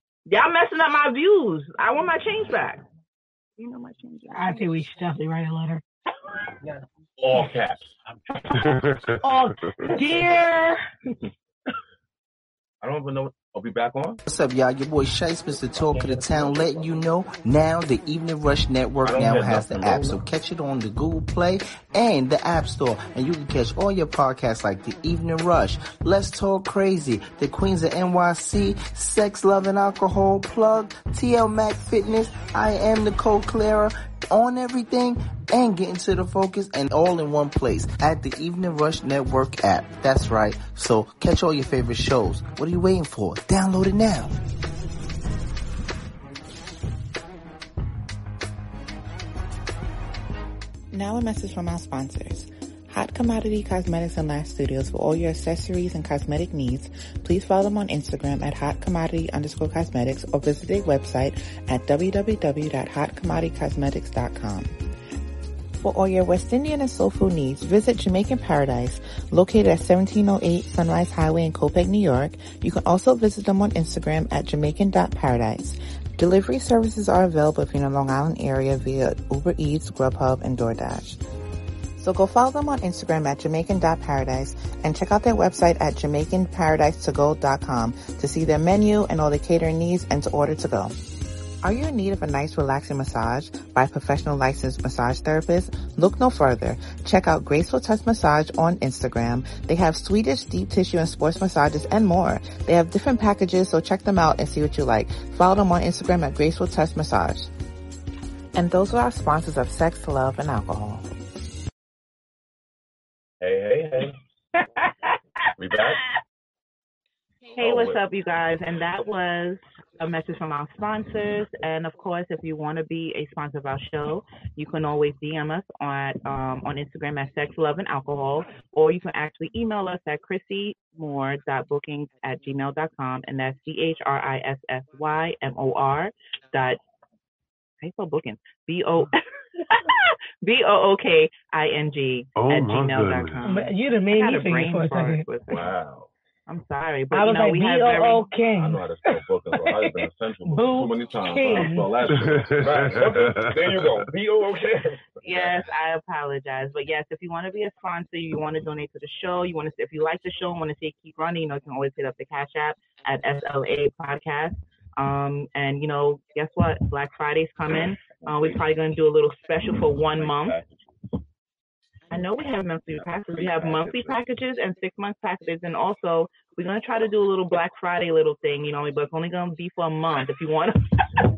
Y'all messing up my views. I want my change back. You know my change back. I think we should definitely write a letter. All caps. [laughs] Oh, dear. [laughs] I don't even know. I'll be back on. What's up, y'all? Your boy Shice, Mr. Talk of the Town, letting you know now the Evening Rush Network now has the app. So catch it on the Google Play and the App Store. And you can catch all your podcasts like The Evening Rush, Let's Talk Crazy, The Queens of NYC, Sex, Love, and Alcohol Plug, TL Mac Fitness, I Am Nicole Clara, on everything and getting to the focus and all in one place at the Evening Rush Network app. That's right. So catch all your favorite shows. What are you waiting for? Download it now. Now a message from our sponsors. Hot Commodity Cosmetics and Lash Studios for all your accessories and cosmetic needs. Please follow them on Instagram at hot commodity underscore cosmetics or visit their website at www.hotcommoditycosmetics.com. For all your West Indian and soul food needs, visit Jamaican Paradise, located at 1708 Sunrise Highway in Copiague, New York. You can also visit them on Instagram at jamaican.paradise. Delivery services are available in the Long Island area via Uber Eats, Grubhub, and DoorDash. So go follow them on Instagram at jamaican.paradise and check out their website at jamaicanparadisetogo.com to see their menu and all the catering needs and to order to go. Are you in need of a nice relaxing massage by a professional licensed massage therapist? Look no further. Check out Graceful Touch Massage on Instagram. They have Swedish deep tissue and sports massages and more. They have different packages, so check them out and see what you like. Follow them on Instagram at Graceful Touch Massage. And those are our sponsors of Sex, Love, and Alcohol. Hey, hey, hey. we back? [laughs] Hey, what's up, you guys? And that was a message from our sponsors. And of course, if you want to be a sponsor of our show, you can always DM us on um, on Instagram at Sex, Love, and Alcohol, or you can actually email us at chrissymore.bookings at gmail.com, and that's C H R I S S Y M O R dot how you spell bookings? B O [laughs] [laughs] B O O K I N G Oh, at my gmail.com. But you done made I me had a forget brain for a fart second. for a second. Wow. I'm sorry, but I you was know like we B have O very O I King. know how to spell booking, so I've been essential too many times. so I King. spell that. Right. [laughs] There you go. B O O K. Yes, I apologize, but yes, if you want to be a sponsor, you want to donate to the show, you want to, if you like the show and want to see it keep running, you know, you can always hit up the Cash App at SLA Podcast. Um, and you know, guess what? Black Friday's coming. Uh, we're probably gonna do a little special for one month. I know we have monthly packages. We have monthly packages and six month packages, and also we're gonna try to do a little Black Friday little thing, you know, but it's only gonna be for a month. If you want to,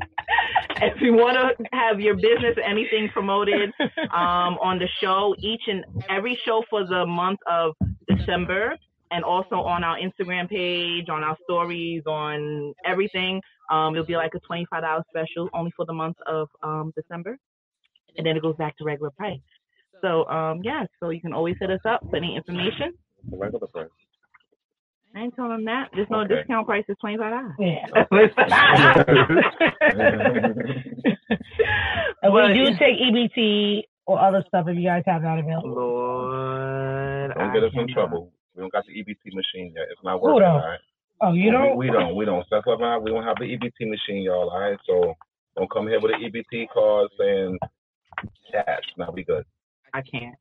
[laughs] if you want to have your business, anything promoted [laughs] um, on the show, each and every show for the month of December, and also on our Instagram page, on our stories, on everything, um, it'll be like a twenty five dollar special only for the month of um, December, and then it goes back to regular price. So um, yeah, so you can always hit us up for any information. The regular price. I ain't telling them that. There's no Okay. discount price. It's twenty five dollars. [laughs] [laughs] And we do take EBT or other stuff if you guys have that available. Lord, Don't get us in trouble. We don't got the EBT machine yet. It's not working. All right. Oh, you don't? We, we don't. We don't. Stuff like that. We don't have the EBT machine, y'all. All right. So don't come here with an EBT card saying cash. Now we good. I can't.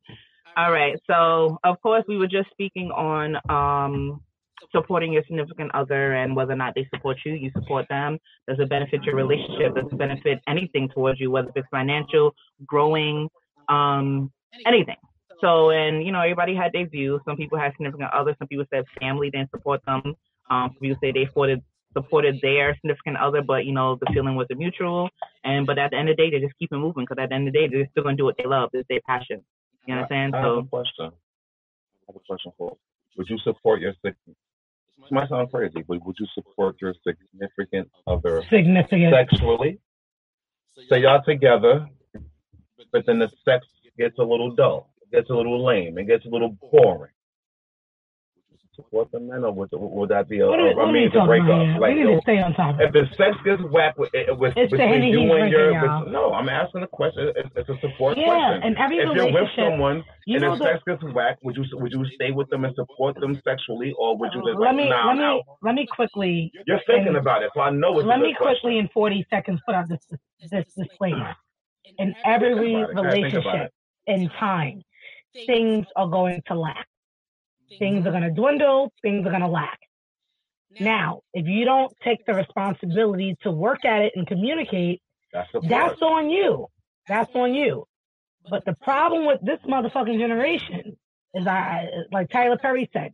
All right. So, of course, we were just speaking on um, supporting your significant other and whether or not they support you. You support them. Does it benefit your relationship? Does it benefit anything towards you, whether it's financial, growing, um, anything? So, and you know, everybody had their views. Some people had significant others. Some people said family didn't support them. Um, some people say they supported supported their significant other, but you know, the feeling wasn't mutual. And but at the end of the day, they just keep it moving because at the end of the day, they're still gonna do what they love. It's their passion. You understand? I, I have So a question. I have a question for. you. Would you support your sig- This might sound crazy, but would you support your significant other Significant. sexually? So y'all together, but then the sex gets a little dull, gets a little lame, it gets a little boring. Support the men, or would, would that be a, What a, a we to break up? Like, we need to stay on topic. if the sex gets whacked with, eh, with, between you and your, drinking, no, I'm asking a question. It's, it's a support Yeah, question. and every if you're with someone you and know the sex gets whacked, would you would you stay with them and support them sexually, or would you just let like, me nah, let me out? let me quickly. You're thinking about it, so I know it's Let me quickly question. in 40 seconds put out this this disclaimer. [clears throat] In every Think about it. Okay, think about relationship in time, things are going to lack. Things are going to dwindle. Things are going to lack. Now, if you don't take the responsibility to work at it and communicate, That's that's on you. That's on you. But the problem with this motherfucking generation is, I like Tyler Perry said,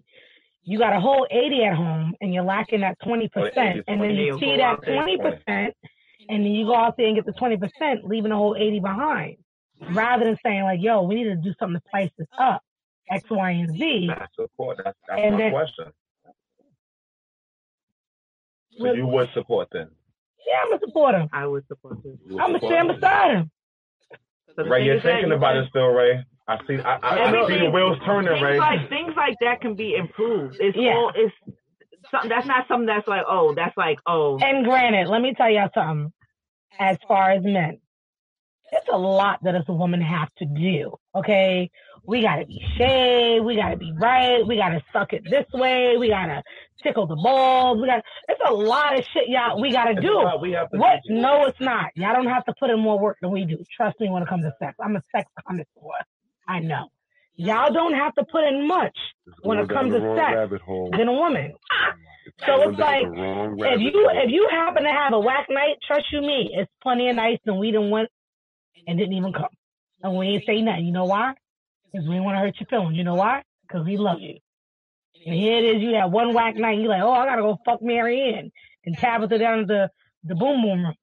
you got a whole 80 at home and you're lacking that 20%, Oh, the 80 and then you You'll see that out there 20%, and then you go out there and get the 20%, leaving the whole 80 behind. Rather than saying like, yo, we need to do something to spice this up, X, Y, and Z. That's support. That's, that's And my then- question. So Well- you would support them? Yeah, I'm gonna support him. I would support this. You would I'm gonna stand them? beside him. So Ray, you're thinking about it still, Ray. I see. I, I, I see the wheels turning, things Ray. Like things like that can be improved. It's Yeah. all it's some, that's not something that's like oh that's like oh And granted, let me tell y'all something. As far as men, it's a lot that us a woman have to do. Okay, we gotta be shaved, we gotta be right, we gotta suck it this way, we gotta tickle the balls, we got. It's a lot of shit, y'all. We gotta do. we have to What? No, it's not. Y'all don't have to put in more work than we do. Trust me when it comes to sex. I'm a sex connoisseur. I know. Y'all don't have to put in much when it comes to sex than a woman. So it's like if you hole. if you happen to have a whack night, trust you me, it's plenty of nights and we didn't went and didn't even come. And we ain't say nothing. You know why? Because we didn't want to hurt your feelings. You know why? Because we love you. And here it is, you that one whack night, You're like, oh, I gotta go fuck Mary Ann and Tabitha down at the the boom boom room.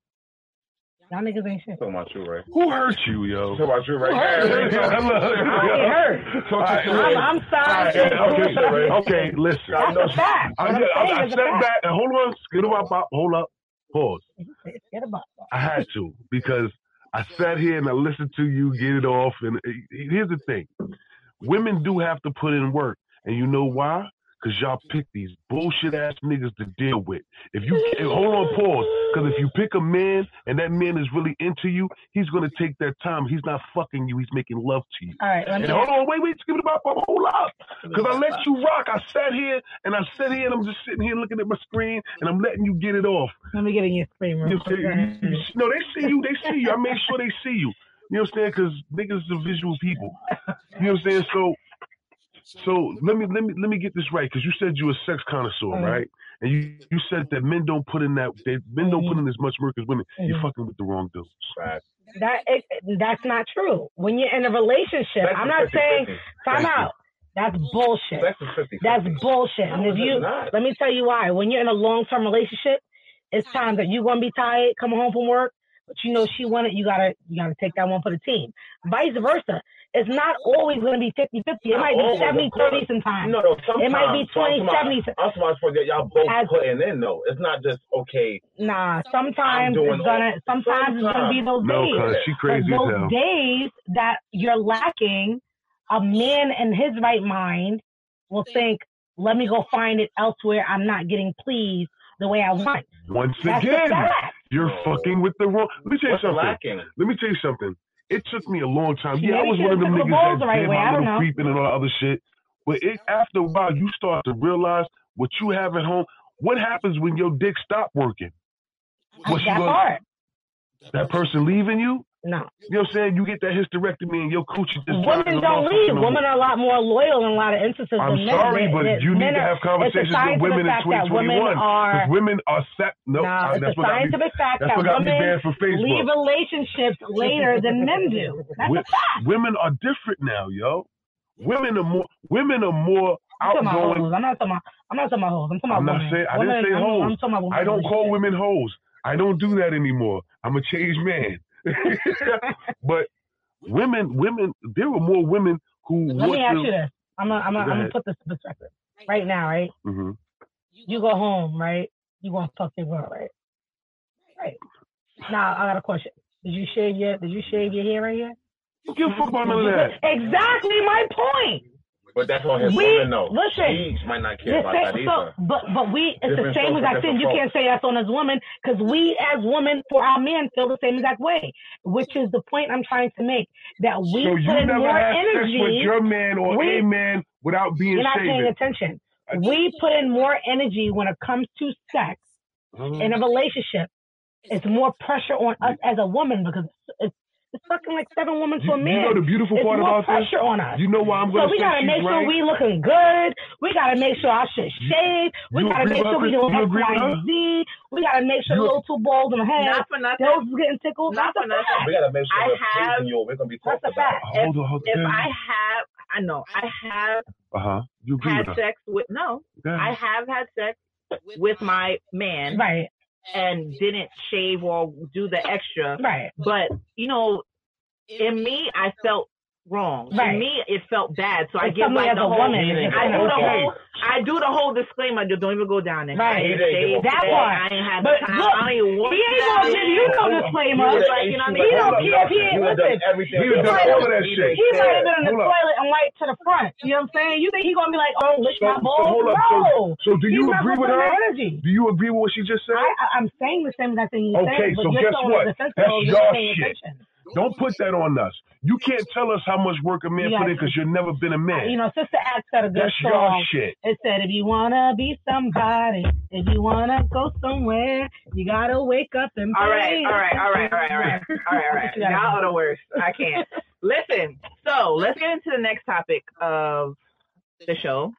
Y'all niggas ain't shit. Talking about you, Ray. Who hurt you, yo? Talking about you, Ray. Who hurt you? I love it. I ain't hurt. Talk Alright, to you, Ray. I'm, I'm sorry. Okay, okay, okay, listen. That's a fact. I, What I'm just, I, saying I is sat back and hold on, skid up, up, hold up, pause. Get a butt. I had to because I sat here and I listened to you get it off. And uh, here's the thing: women do have to put in work, and you know why? Because y'all pick these bullshit ass niggas to deal with. If you hold on, pause. Because if you pick a man and that man is really into you, he's gonna take that time. He's not fucking you. He's making love to you. All right, let me And hold on, wait, wait, skip it up, hold up. Because I let you rock. I sat here and I sat here and I'm just sitting here looking at my screen and I'm letting you get it off. Let me get in your screen real You you- you- no, they see you. They see you. I make sure they see you. You know what I'm saying? Because niggas are visual people. You know what I'm saying? So, so let me let me let me get this right. Because you said you a sex connoisseur, Mhm. right? And you you said that men don't put in that they, men don't put in as much work as women. You're Mhm. fucking with the wrong dudes. That it, that's not true. When you're in a relationship, Sex I'm not 50-50. saying time Thank you. out. That's bullshit. Sex is 50 That's bullshit. And if you not. let me tell you why. When you're in a long term relationship, it's time that you're gonna be tired coming home from work, but you know she wanted you gotta you gotta take that one for the team. Vice versa. It's not always gonna be 50 50. It Not might be always, of 70 course. 30 sometimes. No, no, sometimes. It might be So I'm 20 talking about- 70. I'm talking about that y'all both As- putting in though. It's not just okay. Nah, sometimes it's gonna all- sometimes it's gonna be those No, days. cause she crazy those hell. days that you're lacking, a man in his right mind will think, "Let me go find it elsewhere. I'm not getting pleased the way I want." Once That's the again, fact. you're oh. fucking with the wrong. Let me tell you What's something. lacking? Let me tell you something. It took me a long time. Yeah, I was one of them should've the niggas that the right did way. I my little know. creeping and all that other shit. But it, after a while, you start to realize what you have at home. What happens when your dick stop working? What she that gonna- part. That person leaving you? No. You know what I'm saying? You get that hysterectomy and your coochie just Women don't leave. Women are a lot more loyal in a lot of instances I'm than men. sorry, but they- you need to have conversations with women in scientific fact that women are. Women are set. No, I- it's that's a what got me. scientific fact That's that what got me women banned from Facebook. leave relationships later than men do. That's Wi- a fact. Women are different now, yo. Women are more. Women are more I'm talking about outgoing. I'm not talking about. I'm not talking about hoes. I'm talking about I'm not women. saying. I women, didn't say I'm, hoes. I'm talking about women I don't call women hoes. I don't do that anymore. I'm a changed man. [laughs] but women, women, there were more women who. Let me ask to, you this. I'm gonna, I'm gonna, I'm gonna put this in perspective. Right now, right? hmm You go home, right? You want to fuck your girl, right? Right. Now I got a question. Did you shave your Did you shave your hair right here? Who give a fuck about none of that? [laughs] Exactly my point. But that's on his We- woman though. listen. She might not care about same- that so, either. but but we it's the same strokes for exact thing. You can't say that's on as women because we as women for our men feel the same exact way, which is the point I'm trying to make. That we so put you in never more had energy. sex with your man or we- a man without being You're not paying attention. We put in more energy when it comes to sex Mhm. in a relationship. It's more pressure on us as a woman because it's, it's fucking like seven women to You, a man. you know the beautiful it's part more about this? pressure on us. You know why I'm So gonna we gotta she's make sure right? we looking good. We gotta make sure our shit shaved. We you gotta make sure we doing Chris? You X, agree with Y, her? and Z. We gotta make sure You- little two balls in the head. Not for nothing. Those is getting tickled. Not That's for nothing. fact. We gotta make sure I we're have- praising you. We're gonna be That's a fact. If, Hold on, hold if. I have, I know I have Uh huh. You agree had with her? sex with no, Go ahead. I have had sex with my man Right, and didn't shave or do the extra. right. But you know, in me, I felt wrong. To me, it felt bad. So I But give somebody like the whole, woman, I do the whole, I do the whole disclaimer. Don't even go down there. Right. I ain't saved That today. part. I ain't had But the time. look, I ain't want he ain't gonna give you no disclaimer. It's like, you know what I mean? He don't care if he ain't listen. everything. He He might done have- all of that shit. He might have been in the toilet and wiped to the front. You know what I'm saying? You think he gonna be like, oh, lick my so balls? no. So, so do you agree with her? Do you agree with what she just said? I, I, I'm saying the same exact thing you Okay, said, but so you're guess what? That's your not paying shit. Attention. Don't put that on us. You can't tell us how much work a man You put in because you've never been a man. You know, Sister Act got a good That's your song. shit. It said, if you wanna be somebody, if you wanna go somewhere, you gotta wake up and All right, pray. all right, all right, all right, all right, all right, all right. You gotta Y'all are the worst. I can't. Listen. So let's get into the next topic of the show.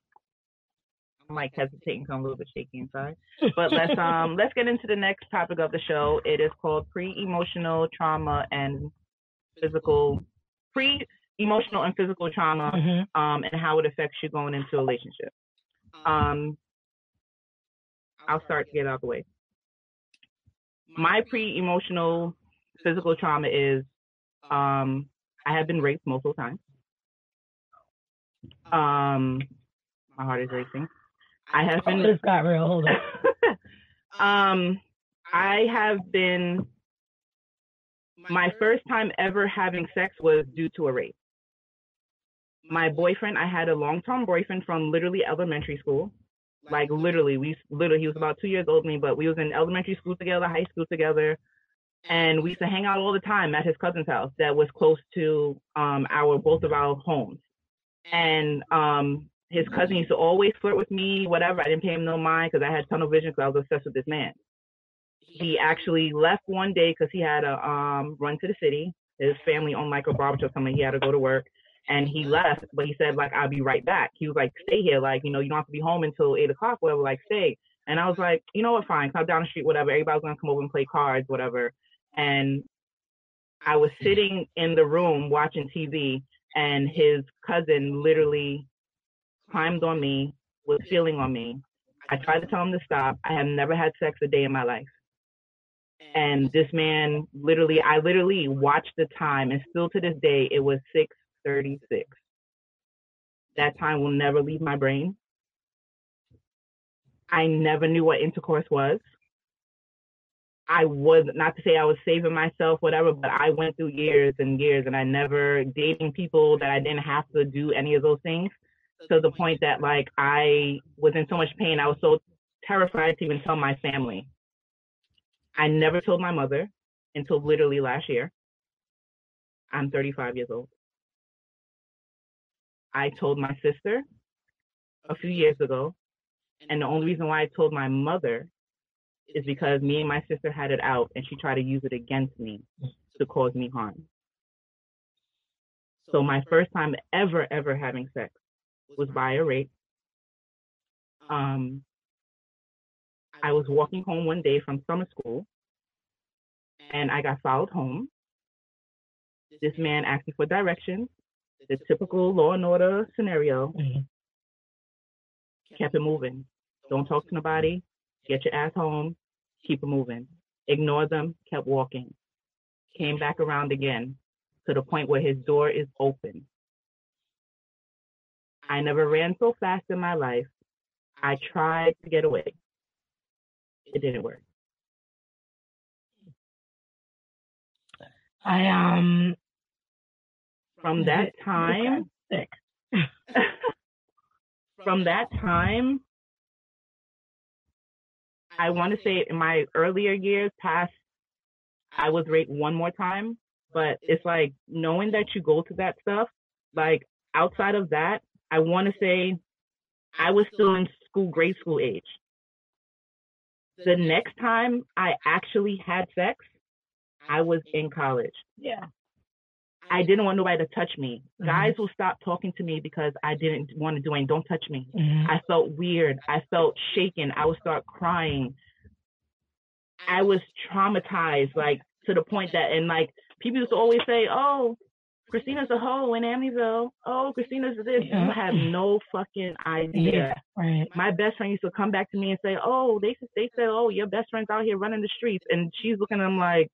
I'm like hesitating, 'cause I'm a little bit shaky inside. [laughs] But let's um let's get into the next topic of the show. It is called pre-emotional trauma and physical pre-emotional and physical trauma Mhm. um and how it affects you going into a relationship. Um I'll start to get out of the way. My pre-emotional physical trauma is um I have been raped multiple times. Um my heart is racing. I have been this got real. Hold on. [laughs] um I have been my first time ever having sex was due to a rape. My boyfriend, I had a long-term boyfriend from literally elementary school. Like literally, we literally he was about two years older than me, but we was in elementary school together, high school together, and we used to hang out all the time at his cousin's house that was close to um our both of our homes. And um his cousin used to always flirt with me, whatever. I didn't pay him no mind because I had tunnel vision because I was obsessed with this man. He actually left one day because he had a um run to the city. His family owned like a barbershop something. He had to go to work, and he left. But he said like I'll be right back. He was like stay here, like you know you don't have to be home until eight o'clock, whatever. Like stay. And I was like you know what, fine. Come down the street, whatever. Everybody's gonna come over and play cards, whatever. And I was sitting in the room watching TV, and his cousin literally climbed on me, was feeling on me. I tried to tell him to stop. I have never had sex a day in my life. And this man literally, I literally watched the time, and still to this day, it was 6:36. That time will never leave my brain. I never knew what intercourse was. I was not to say I was saving myself, whatever, but I went through years and years, and I never dating people that I didn't have to do any of those things to the point that like I was in so much pain. I was so terrified to even tell my family. I never told my mother until literally last year. I'm 35 years old. I told my sister a few years ago, and the only reason why I told my mother is because me and my sister had it out, and she tried to use it against me to cause me harm. So my first time ever, ever having sex was by a rape. Um, I was walking home one day from summer school, and I got followed home. This man asked me for directions, the typical law and order scenario. Kept it moving. Don't talk to nobody. Get your ass home. Keep it moving. Ignore them. Kept walking. Came back around again to the point where his door is open. I never ran so fast in my life. I tried to get away. It didn't work. I um From that time, sick. [laughs] [laughs] from that time, I want to say in my earlier years past, I was raped one more time, but it's like knowing that you go to that stuff, like outside of that, I want to say I was still in school, grade school age. The next time I actually had sex, I was in college. Yeah. I didn't want nobody to touch me. Guys will stop talking to me because I didn't want to do anything. Don't touch me. Mhm. I felt weird. I felt shaken. I would start crying. I was traumatized, like to the point that, and like people used to always say, "Oh, Christina's a hoe in Amityville. Oh, Christina's this." Yeah. You have no fucking idea. Yeah, right. My best friend used to come back to me and say, "Oh, they they said, oh, your best friend's out here running the streets," and she's looking at him like,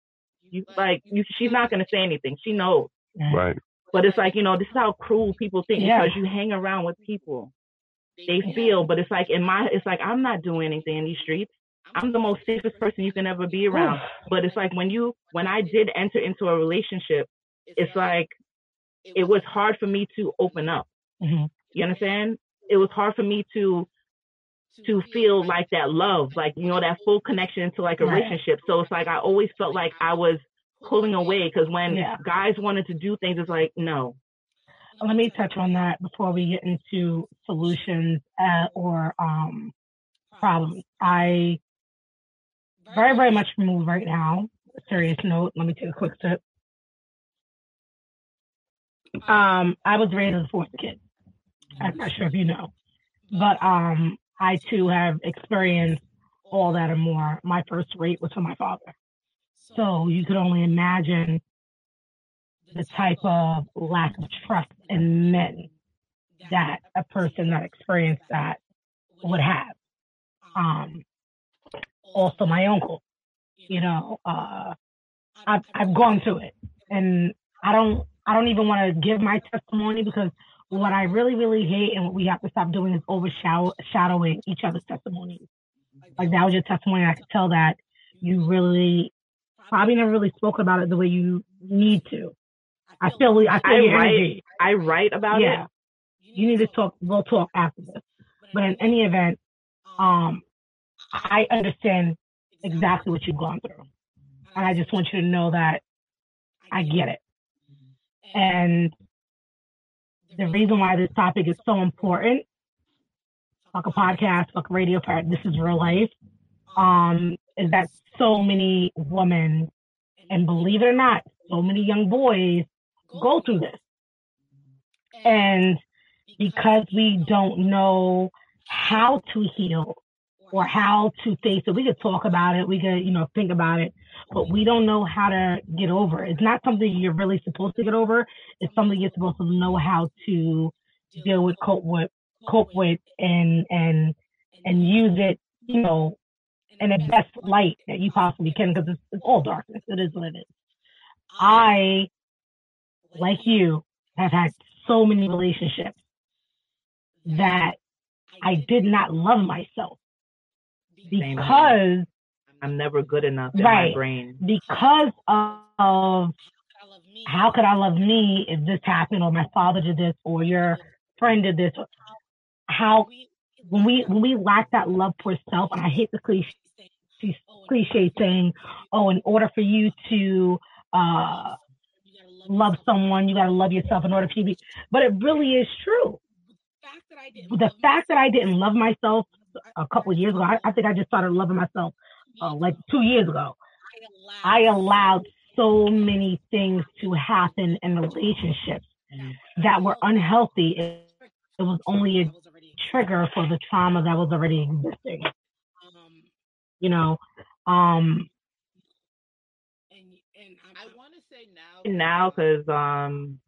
"You like you." She's not gonna say anything. She knows. Right. But it's like, you know, this is how cruel people think Yeah. because you hang around with people. They feel, but it's like in my it's like I'm not doing anything in these streets. I'm the most safest person you can ever be around. But it's like when you when I did enter into a relationship, it's like it was hard for me to open up. Mhm. You understand? It was hard for me to to feel like that love, like you know, that full connection to like a Right. relationship. So it's like I always felt like I was pulling away because when Yeah. guys wanted to do things, it's like no. Let me touch on that before we get into solutions uh, or um, problems. I very, very much removed right now. Serious note. Let me take a quick sip. Um, I was raised as a foster kid. I'm not sure if you know, but um, I too have experienced all that and more. My first rape was from my father, so you could only imagine the type of lack of trust in men that a person that experienced that would have. Um, also my uncle, you know, uh, I've, I've gone through it and I don't, I don't even want to give my testimony because what I really, really hate and what we have to stop doing is overshadowing each other's testimonies. Like that was your testimony. I could tell that you really probably never really spoke about it the way you need to. I feel, I feel I write energy. I write about yeah. it. You need to talk. We'll talk after this. But in any event, um, I understand exactly what you've gone through, and I just want you to know that I get it. And the reason why this topic is so important, fuck a podcast, fuck a radio part, this is real life, um, is that so many women, and believe it or not, so many young boys go through this. And because we don't know how to heal or how to face it, we could talk about it, we could, you know, think about it, but we don't know how to get over. it. It's not something you're really supposed to get over. It's something you're supposed to know how to deal with, cope with, cope with, and and and use it, you know, in the best light that you possibly can, because it's, it's all darkness. It is what it is. I, like you, have had so many relationships that I did not love myself because I'm never good enough in right. my brain. because of, how could I love me if this happened or my father did this or your friend did this how when we when we lack that love for self and I hate the cliche cliche saying oh in order for you to uh love someone you got to love yourself in order for you to be but it really is true. The fact that I didn't love myself a couple of years ago, I, I think I just started loving myself uh, like two years ago. I allowed so many things to happen in relationships that were unhealthy. It, it was only a trigger for the trauma that was already existing. You know, um, I want to say now. now because um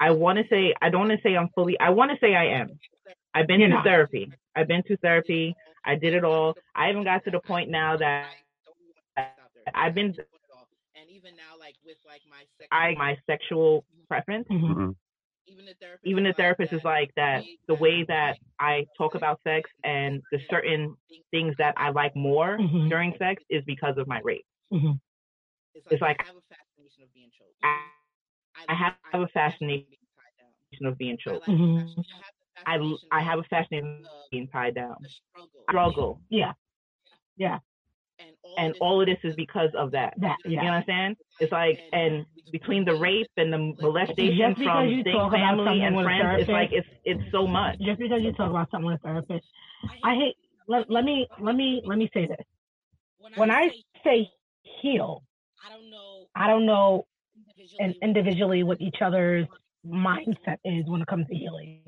I want to say I don't want to say I'm fully I want to say I am. I've been You're to not. therapy. I've been to therapy. I did it all. I even got to the point now that I've been And even now, like with like my sex, I my sexual preference. Mm-hmm. even the therapist, Even the therapist is like that the way that I talk about sex and the certain things that I like more Mhm. during sex is because of my rape. Mhm. It's like I have a fascination of being choked. I, I have a fascination of being choked. I I have a fascination being tied down. Struggle. yeah, yeah, And all of this is because of that. that, You yeah. understand? It's like, and between the rape and the molestation from you family and friends, it's like it's it's so much. Just because you talk about something with a therapist, I hate. Let, let me let me let me say this. When I say heal, I don't know. I don't know and individually what each other's mindset is when it comes to healing.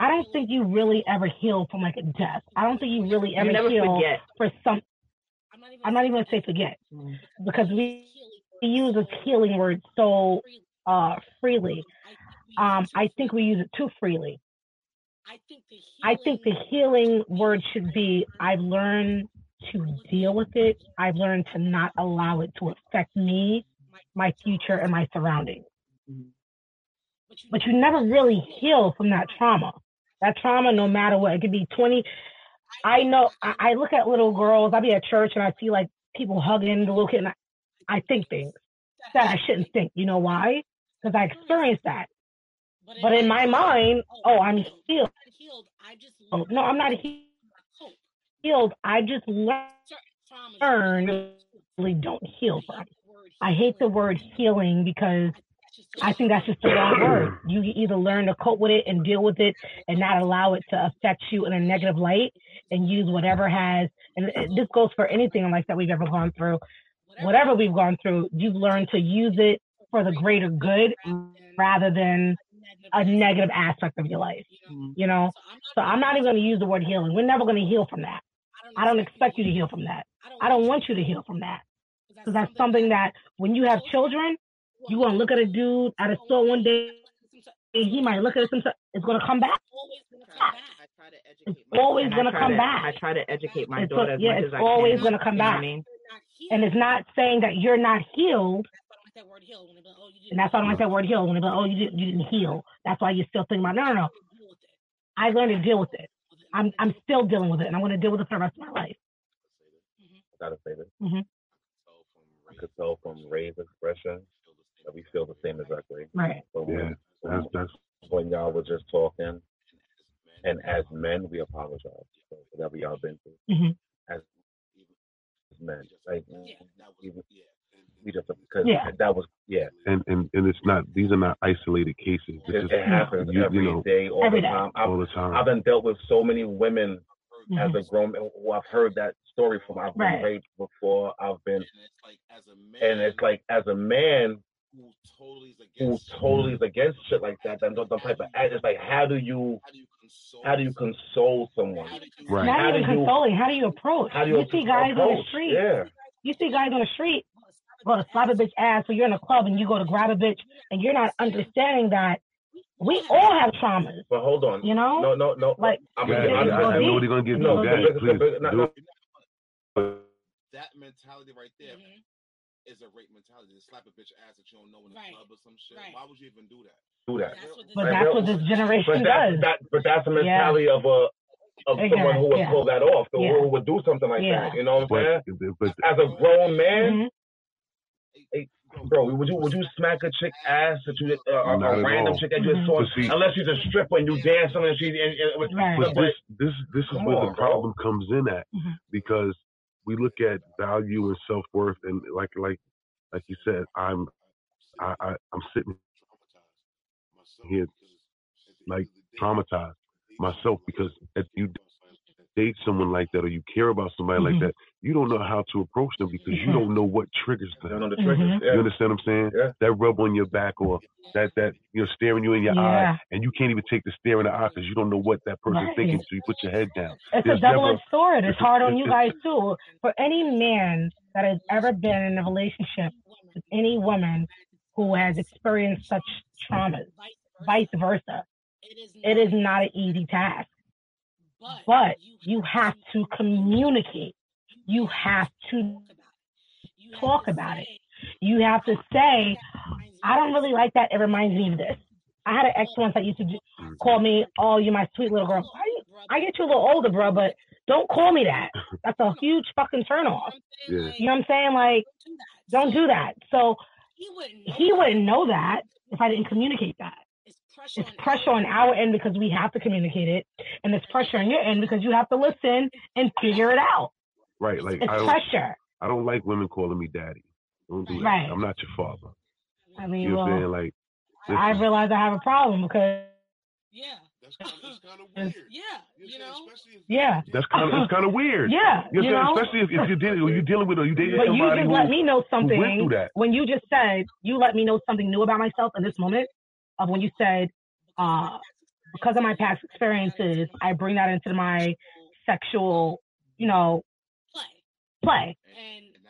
I don't think you really ever heal from like a death. I don't think you really ever You heal forget. for some. I'm not even gonna say forget because we, we use this healing word so uh, freely. Um, I think we use it too freely. I think the healing word should be I've learned to deal with it. I've learned to not allow it to affect me, my future, and my surroundings. but you never really heal from that trauma. That trauma, no matter what, it could be 20. I know, I, I look at little girls, I be at church and I see like people hugging the little kid, and I, I think things that I shouldn't think. You know why? Because I experienced that. But in my mind, oh, I'm healed. Oh, no, I'm not he- healed. I just learned really don't heal from. I hate the word healing because I think that's just the wrong [clears throat] word. You either learn to cope with it and deal with it and not allow it to affect you in a negative light and use whatever has, and this goes for anything in life that we've ever gone through. Whatever we've gone through, you've learned to use it for the greater good rather than a negative aspect of your life. You know? So I'm not even going to use the word healing. We're never going to heal from that. I don't expect you to heal from that. I don't want you to heal from that. Because that's something that when you have children, you want to look at a dude at a store one day, and he might look at us and say, it's going to come back. It's always going to come back. I try to educate my It's daughter as yeah, much it's as I can. always going to come You know what I back. mean? And it's not saying that you're not healed. And that's why I don't like that word heal. When they go, oh, you didn't, you didn't heal. That's why you're still thinking about. No, no, no. I learned to deal with it. I'm, I'm still dealing with it, and I'm going to deal with it for the rest of my life. I gotta say this. Mm-hmm. I could tell from Ray's expression that we feel the same exactly. Right. But Yeah, when, that's that's when y'all were just talking, and as men, we apologize for whatever y'all been through. Mhm. As men, like we, we just because Yeah. that was yeah. and and and it's not. These are not isolated cases. This It, is it happens you, every you know, day, all Every the day. time. I've, all the time. I've been dealt with so many women as Mhm. a grown man who I've heard that story from. I've been Right. raped before. I've been, and it's like as a man who totally is against shit like that, then those type of act. It's like how do you, how do you console someone? Right. Not How even do you- consoling. How do you approach? How do you see guys on the street. Yeah. You see guys on the street go to slap a bitch ass, or you're in a club and you go to grab a bitch, and you're not understanding that we all have traumas. But hold on. You know? No, no, no. Like, I'm, Yeah, I'm, I- I- I know what you're gonna give to. No, Go ahead, because- please. because- no, Do no, it. that mentality right there is a rape mentality. To slap a bitch ass that you don't know in the club or some shit. Why would you even do that? do that. But that's what this generation but that's, does. That, but that's the Yeah. mentality of a of Okay, someone who would yeah. pull that off, so Yeah. who would do something like Yeah. that. You know what I'm saying? But, but As a grown man, Mm-hmm. hey, bro, would you would you smack a chick ass that you uh, a, Not a at random all. chick that you just saw, But see- unless she's a stripper and you dancing and she and, and, with- But but- this this this is where on, the bro. problem comes in at Mhm. because we look at value and self worth and like like like you said, I'm I, I I'm sitting here like traumatized myself because if you date someone like that or you care about somebody Mhm. like that, you don't know how to approach them because you Mhm. don't know what triggers them. You know the triggers, Mhm. yeah. You understand what I'm saying? Yeah. That rub on your back or that that you know staring you in your Yeah. eye and you can't even take the stare in the eye because you don't know what that person's Right. thinking. So you put your head down. It's There's a double-edged sword. It's it's- hard on you guys too. For any man that has ever been in a relationship with any woman who has experienced such traumas, vice versa, it is not an easy task. But you have to communicate. You have to talk about it. You have to say, I don't really like that. It reminds me of this. I had an ex once that used to ju- mm-hmm. call me, "Oh, you're my sweet little girl." Why you- I get you a little older, bro, but don't call me that. [laughs] That's a huge fucking turnoff. Yeah. You know what I'm saying? Like, don't do that. So he wouldn't know that if I didn't communicate that. It's pressure on our end because we have to communicate it, and it's pressure on your end because you have to listen and figure it out. Right. Like It's I don't pressure. I don't like women calling me daddy. Don't do that. Right. I'm not your father. I mean, You know what I'm saying? well, Like I listen, realize I have a problem because Yeah, That's kind of, kind of weird. Yeah, you know. yeah, that's [laughs] kind of it's kind of weird. Yeah, You you know, know? especially if, if you're dealing or you're dealing with or you dating But you just who, let me know something when you just said you let me know something new about myself in this moment of when you said uh because of my past experiences I bring that into my sexual you know play.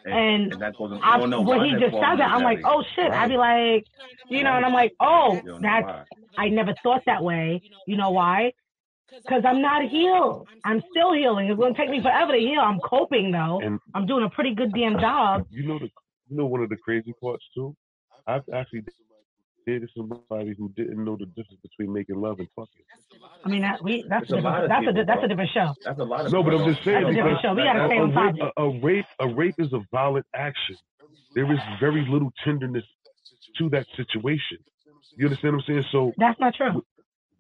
And, and that goes into- I, you know when he just call said that I'm like oh shit I'd be like you know and I'm like oh You that's. I never thought that way. You know why? Because I'm not healed. I'm still healing. It's gonna take me forever to heal. I'm coping though. And I'm doing a pretty good damn job. you know the you know one of the crazy parts too. I've actually dated somebody who didn't know the difference between making love and fucking. I mean, that we that's It's a a lot different, of that's a people, di- that's a different show. That's a lot of No, but I'm just saying That's a different show. We gotta a, stay a, on rape, topic. a, a rape, a rape is a violent action. There is very little tenderness to that situation. You understand what I'm saying? So That's not true.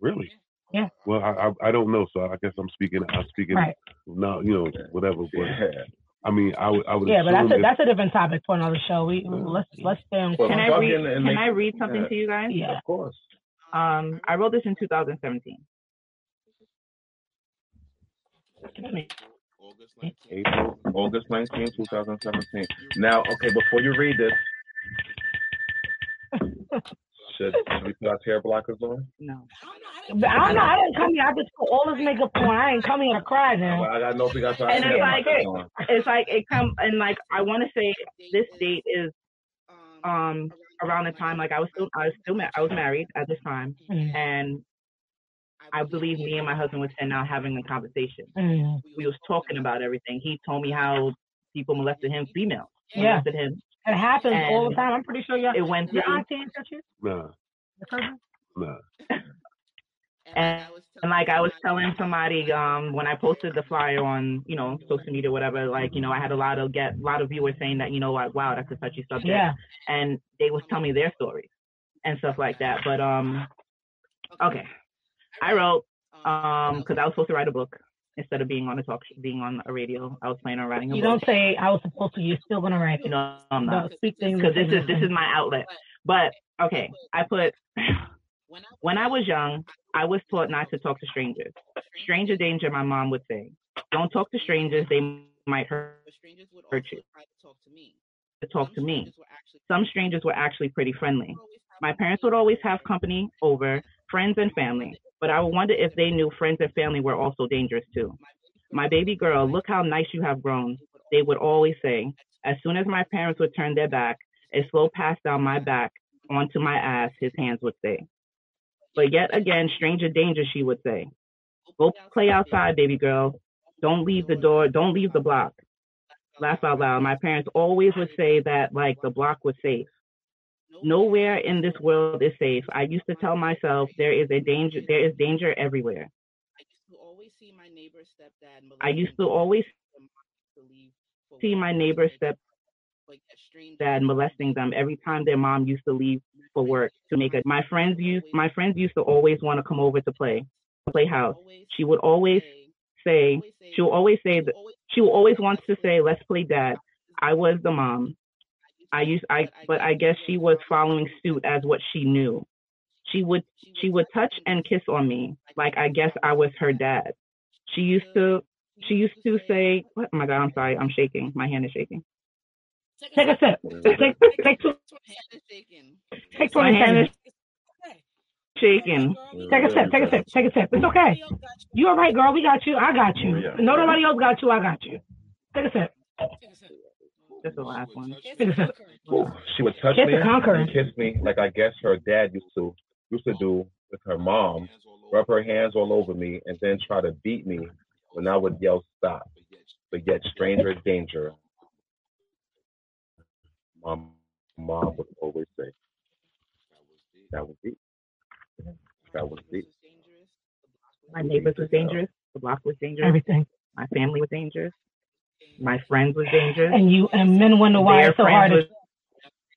really, Yeah. well, I, I I don't know. So I guess I'm speaking. I'm speaking Right. now. You know, whatever. But Yeah. I mean, I would I would Yeah, but that's a, if- that's a different topic for another show. We let's let's stay on. Well, Can I read? Can make- I read something yeah. to you guys? Yeah. Of course. Um, I wrote this in 2017. April, August 19, 2017. Now, okay, before you read this, [laughs] should, should we put our tear blockers on? No. But I don't know. I didn't come here. I just put all this makeup on. I ain't come here to cry now. I gotta know if we got our And it's like blockers on. it's like it come and like I want to say this date is um around the time like I was still I was still ma- I was married at this time Mm. and I believe me and my husband was sitting out having a conversation. Mm. We was talking about everything. He told me how people molested him, female Yeah. molested him. It happens all the time. I'm pretty sure your It went your through auntie ain't touch you. nah, Your and, [laughs] and like I was telling somebody um when I posted the flyer on you know social media whatever like you know I had a lot of get a lot of viewers saying that you know like wow that's a touchy subject Yeah. and they was telling me their stories and stuff like that but um okay I wrote um because I was supposed to write a book instead of being on a talk sh- being on a radio I was planning on writing a You book don't say I was supposed to. You're still gonna write. it. no I'm not. speak things. because this is this is my outlet but okay I put [sighs] when I was young, I was taught not to talk to strangers. Stranger danger, my mom would say. Don't talk to strangers, they might hurt, strangers hurt you. To talk to me. Some strangers were actually pretty friendly. My parents would always have company over, friends and family, but I would wonder if they knew friends and family were also dangerous too. My baby girl, look how nice you have grown, they would always say. As soon as my parents would turn their back, a slow pass down my back onto my ass, his hands would say. But yet again, stranger danger, she would say. Go play outside, baby girl. Don't leave the door, don't leave the block. Laugh out loud. My parents always would say that, like, the block was safe. Nowhere in this world is safe. I used to tell myself there is a danger, there is danger everywhere. I used to always see my neighbor's step dad molesting them every time their mom used to leave for work to make a my friends used my friends used to always want to come over to play play house she would always say she would always say that she would always wants to say let's play dad i was the mom i used i but i guess she was following suit as what she knew she would she would touch and kiss on me like i guess i was her dad she used to she used to say what oh my god i'm sorry i'm shaking my hand is shaking Take a sip. Take take two. Take my hand is shaking Take a sip. Take a sip. Take a sip. It's okay. You all right, girl? We got you. I got you. No, nobody else got you. I got you. Take a sip. That's the last one. Take a sip. Ooh, she would touch Kiss me the conqueror. and kiss me like I guess her dad used to used to do with her mom, rub her hands all over me, and then try to beat me when I would yell stop. But yet stranger danger. My mom would always say. That was deep. That was deep. My neighbors was dangerous. The block was dangerous. Everything. My family was dangerous. My friends was dangerous. And you and men wonder why Their it's so hard friends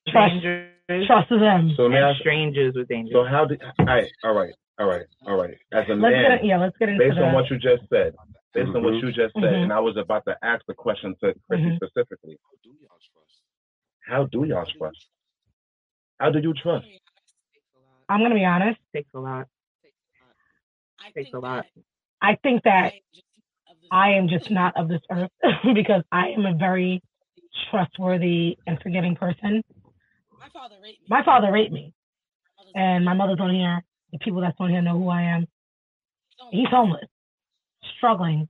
to trust trust them. So now and strangers was dangerous. So how did all right, all right, all right, all right. As a Let's man, get yeah. Let's get into based on what you just said, based on what Mhm. you just said, Mhm. and I was about to ask the question to Chrissy Mhm. specifically. How do y'all trust? How do you trust? I'm gonna be honest. takes a lot. Takes a lot. I think that I am just not of this earth [laughs] because I am a very trustworthy and forgiving person. My father raped me. My father raped me, and my mother's on here. The people that's on here know who I am. He's homeless, struggling,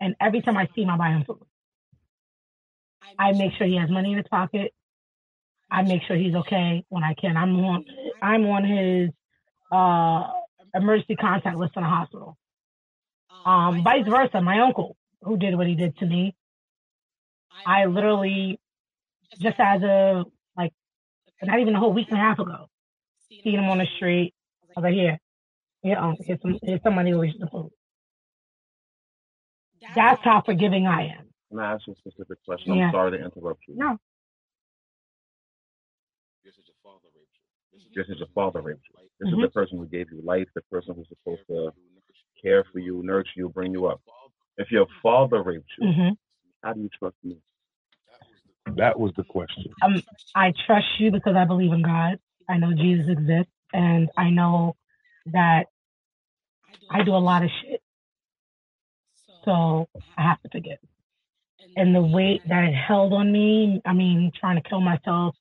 and every time I see him, I buy him food. I make sure he has money in his pocket. I make sure he's okay when I can. I'm on I'm on his uh emergency contact list in the hospital. Um, vice versa, my uncle who did what he did to me, I literally just as a like not even a whole week and a half ago, seen him on the street. I was like, here, here, um, here's some, here's somebody who the food. That's how forgiving I am. Can I ask you a specific question? Yeah. I'm sorry to interrupt you. No. This is your father raped you. This Mhm. is the person who gave you life, the person who's supposed to care for you, nurture you, bring you up. If your father raped you, hmm how do you trust me? That was the question. Um, I trust you because I believe in God. I know Jesus exists, and I know that I do a lot of shit. So I have to forgive. And the weight that it held on me, I mean, trying to kill myself,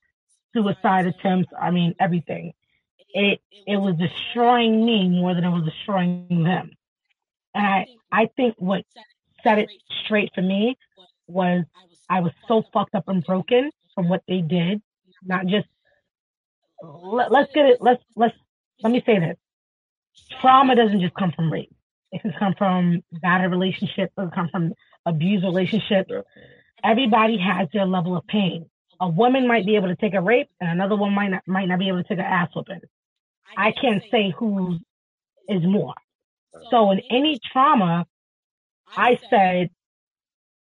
suicide attempts, I mean, everything. It it was destroying me more than it was destroying them. And I I think what set it straight for me was I was so fucked up and broken from what they did. Not just let, let's get it. Let's let's let me say this. Trauma doesn't just come from rape. It can come from bad relationships. It can come from abused relationships. Everybody has their level of pain. A woman might be able to take a rape, and another one might not might not be able to take an ass whooping. I can't say who is more. So in any trauma, I said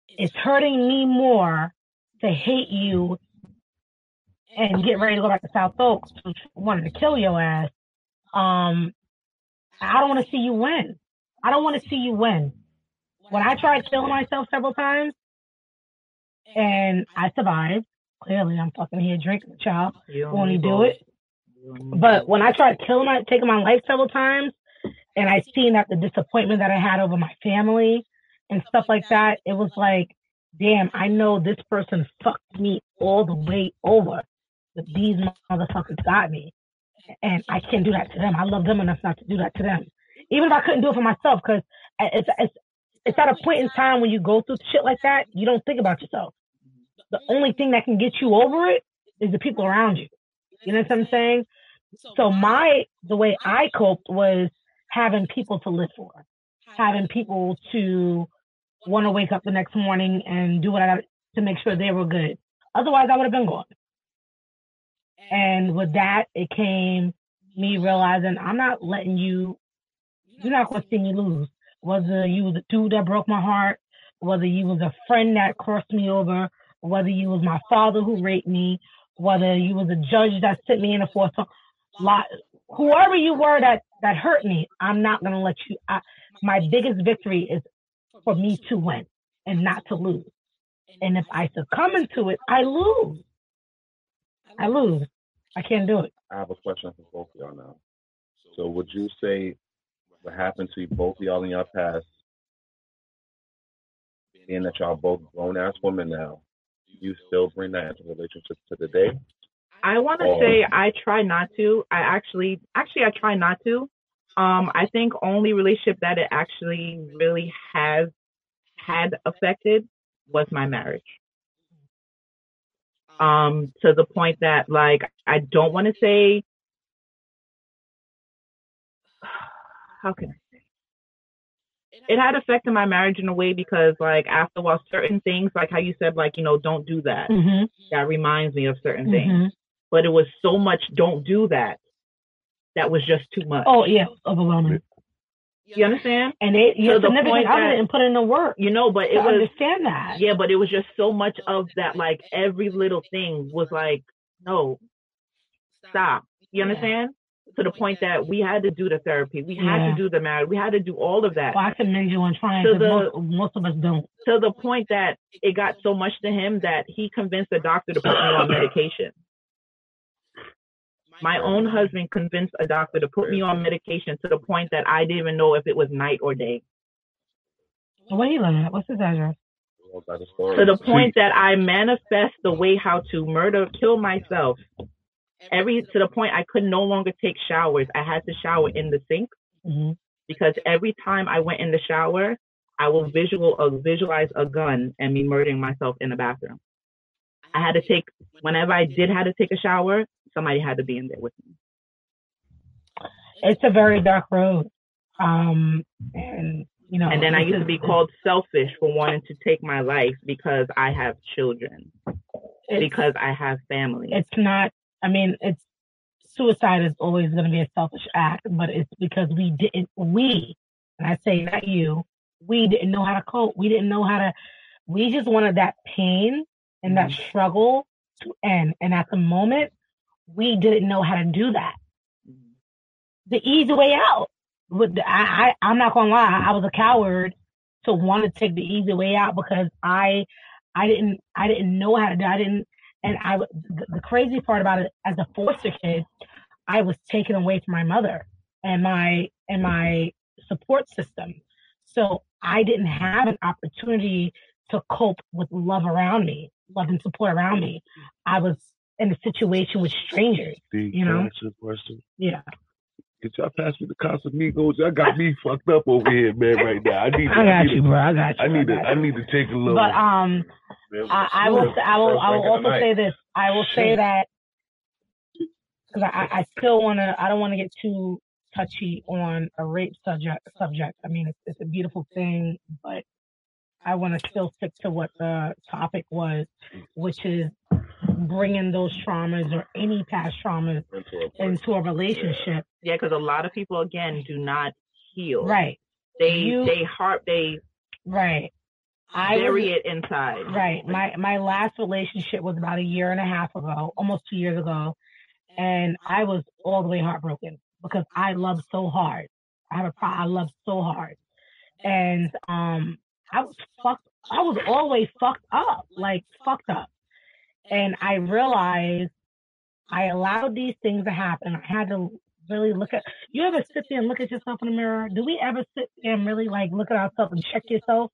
it's hurting me more to hate you and get ready to go back to South Oaks, which wanted to kill your ass. Um, I don't want to see you win. I don't want to see you win. When I tried killing myself several times and I survived, clearly I'm fucking here drinking, child. You don't Only do it. But when I tried killing my, taking my life several times, and I seen that the disappointment that I had over my family and stuff like that, it was like, damn, I know this person fucked me all the way over, but these motherfuckers got me, and I can't do that to them. I love them enough not to do that to them, even if I couldn't do it for myself, because it's it's it's at a point in time when you go through shit like that, you don't think about yourself. The only thing that can get you over it is the people around you. You know what I'm saying? So my the way I coped was having people to live for, having people to want to wake up the next morning and do what I got to make sure they were good. Otherwise, I would have been gone. And with that, it came me realizing I'm not letting you. You're not going to see me lose. Whether you was a dude that broke my heart, whether you was a friend that crossed me over, whether you was my father who raped me, whether you was a judge that sent me in a fourth lot, whoever you were that that hurt me, I'm not gonna let you. I, my biggest victory is for me to win and not to lose. And if I succumb into it, I lose. I lose. I can't do it. I have a question for both of y'all now. So would you say what happened to you, both of y'all in your past, being that y'all both grown ass women now, you still bring that into relationships to the day? I want to Oh. say I try not to. I actually, actually, I try not to. Um, I think only relationship that it actually really has had affected was my marriage. Um, to the point that like I don't want to say [sighs] how can I say it had affected my marriage in a way because like after a while certain things like how you said like you know don't do that Mhm. that reminds me of certain Mhm. things but it was so much don't do that that was just too much Oh yeah, overwhelming. you understand And they, To your the point other that- didn't put in the work. you know but it was understand that. yeah but it was just so much of that like every little thing was like no stop you understand to the point that we had to do the therapy we had Yeah. to do the marriage we had to do all of that Well, I commend you on trying. To 'cause the- most, most of us don't. to the point that it got so much to him that he convinced the doctor to put me on medication. My own husband convinced a doctor to put me on medication to the point that I didn't even know if it was night or day. Where you living at? What's his address? Well, by the story. To the point that I manifest the way how to murder, kill myself. Every to the point I could no longer take showers. I had to shower in the sink Mhm. because every time I went in the shower, I will visual uh, visualize a gun and me murdering myself in the bathroom. I had to take whenever I did have to take a shower, somebody had to be in there with me. It's a very dark road. Um, and you know, And then I used to be called selfish for wanting to take my life because I have children, because I have family. it's not. I mean, it's suicide is always going to be a selfish act, but it's because we didn't, we, and I say not you, we didn't know how to cope. We didn't know how to, we just wanted that pain and that struggle to end. And at the moment, we didn't know how to do that. Mm-hmm. The easy way out. With the, I, I, I'm not gonna lie, I was a coward to want to take the easy way out because I, I didn't, I didn't know how to do. I didn't, and I. The, the crazy part about it, as a foster kid, I was taken away from my mother and my and my support system. So I didn't have an opportunity to cope with love around me, love and support around me. I was in a situation with strangers, you I know? ask you a question? Yeah. Could y'all pass me the Casamigos? Y'all got me fucked up over here, man, right now. I need to, I got need you, to- bro. I got you. I need to I need to take a little But um, I, I will. I will. I will also say this. I will say that because I, I still want to. I don't want to get too touchy on a rape subject. Subject. I mean, it's, it's a beautiful thing, but I want to still stick to what the topic was, which is bringing those traumas or any past traumas into a relationship. Yeah, because a lot of people again do not heal. Right. They You- they heart they Right. I bury was- it inside. Right. My my last relationship was about a year and a half ago, almost two years ago, and I was all the way heartbroken because I love so hard. I have a pro. I love so hard, and um, I was fucked. I was always fucked up, like fucked up, and I realized I allowed these things to happen. I had to really look at. You ever sit there and look at yourself in the mirror? Do we ever sit there and really like look at ourselves and check yourself?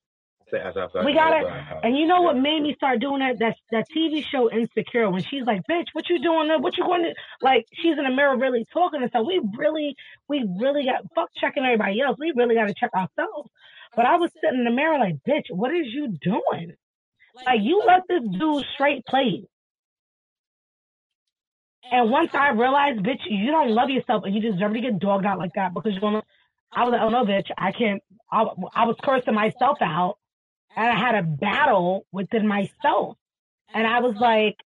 We got it. And you know what made me start doing that? That that TV show Insecure when she's like, "Bitch, what you doing? there? What you going to like?" She's in the mirror, really talking and stuff. We really, we really got fuck checking everybody else. We really got to check ourselves. But I was sitting in the mirror like, "Bitch, what is you doing? Like you let this dude straight play you." And once I realized, bitch, you don't love yourself and you deserve to get dogged out like that because you're gonna. I was like, oh no, bitch, I can't. I, I was cursing myself out and I had a battle within myself. And I was like,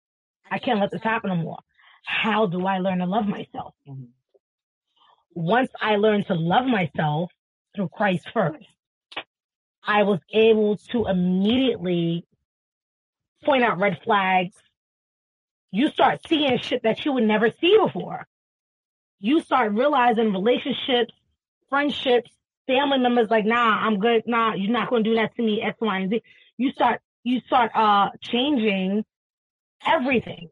I can't let this happen no more. How do I learn to love myself? Mm-hmm. Once I learned to love myself through Christ first, I was able to immediately point out red flags. You start seeing shit that you would never see before. You start realizing relationships, friendships, family members like, nah, I'm good. Nah, you're not going to do that to me. X, Y, and Z. You start, you start, uh, changing everything.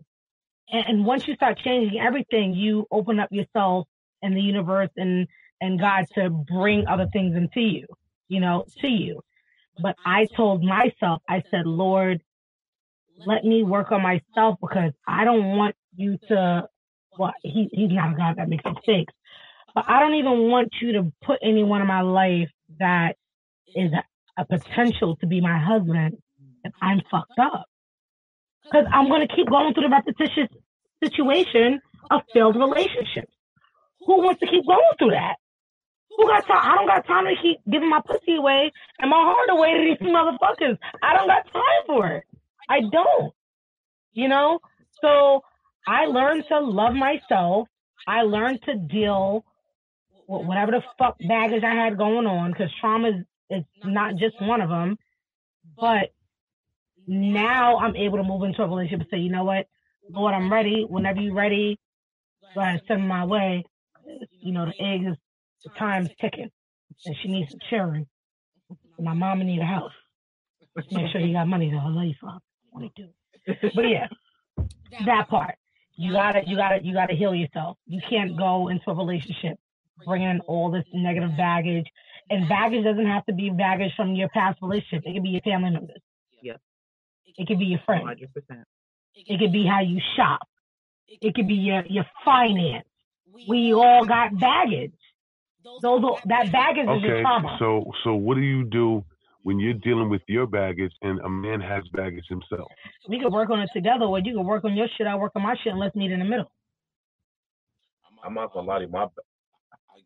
And, and once you start changing everything, you open up yourself and the universe and, and God to bring other things into you, you know, to you. But I told myself, I said, Lord, let me work on myself because I don't want you to, well, he, he's not a God that makes mistakes. But I don't even want you to put anyone in my life that is a, a potential to be my husband if I'm fucked up. Because I'm going to keep going through the repetitious situation of failed relationships. Who wants to keep going through that? Who got time? I don't got time to keep giving my pussy away and my heart away to these [laughs] motherfuckers. I don't got time for it. I don't. You know? So I learned to love myself. I learned to deal with whatever the fuck baggage I had going on because trauma is, is not just one of them. But now I'm able to move into a relationship and say, you know what, Lord, I'm ready. Whenever you're ready, go ahead, send my way. You know, the egg is, the time's ticking and she needs some cheering. My mama need a house. Make sure you got money to love you for. What do. But yeah, that part. You gotta, you gotta, you gotta heal yourself. You can't go into a relationship bringing in all this negative baggage. And baggage doesn't have to be baggage from your past relationship. It could be your family members. Yeah. It could be your friends. Hundred percent. It could be how you shop. It could be your, your finance. We all got baggage. Those are, that baggage is your Okay, trauma. so so what do you do when you're dealing with your baggage and a man has baggage himself? we could work on it together, or you could work on your shit. I work on my shit, and let's meet in the middle. I'm not gonna lie to you. My,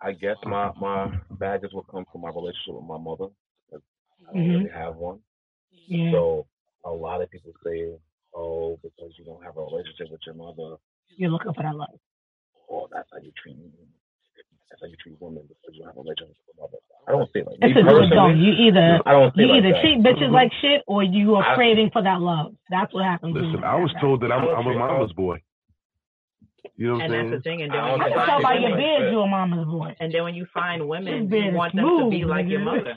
I guess my my baggage will come from my relationship with my mother. I don't Mhm. really have one. Yeah. So a lot of people say, "Oh, because you don't have a relationship with your mother, You're looking for that love. oh, that's how you treat that's how you treat women because you have a relationship with mother. I don't say like It's a do or personally, don't. You either I don't say you like either that. treat bitches Mm-hmm. like shit or you are I- craving for that love. That's what happens. when Listen, you I was told that I'm, I don't I'm a mama's boy. You know what And I'm that's the saying? thing. And then I when you can tell find by your women, beard you're a mama's boy. and then when you find women, you want them to be like your mother.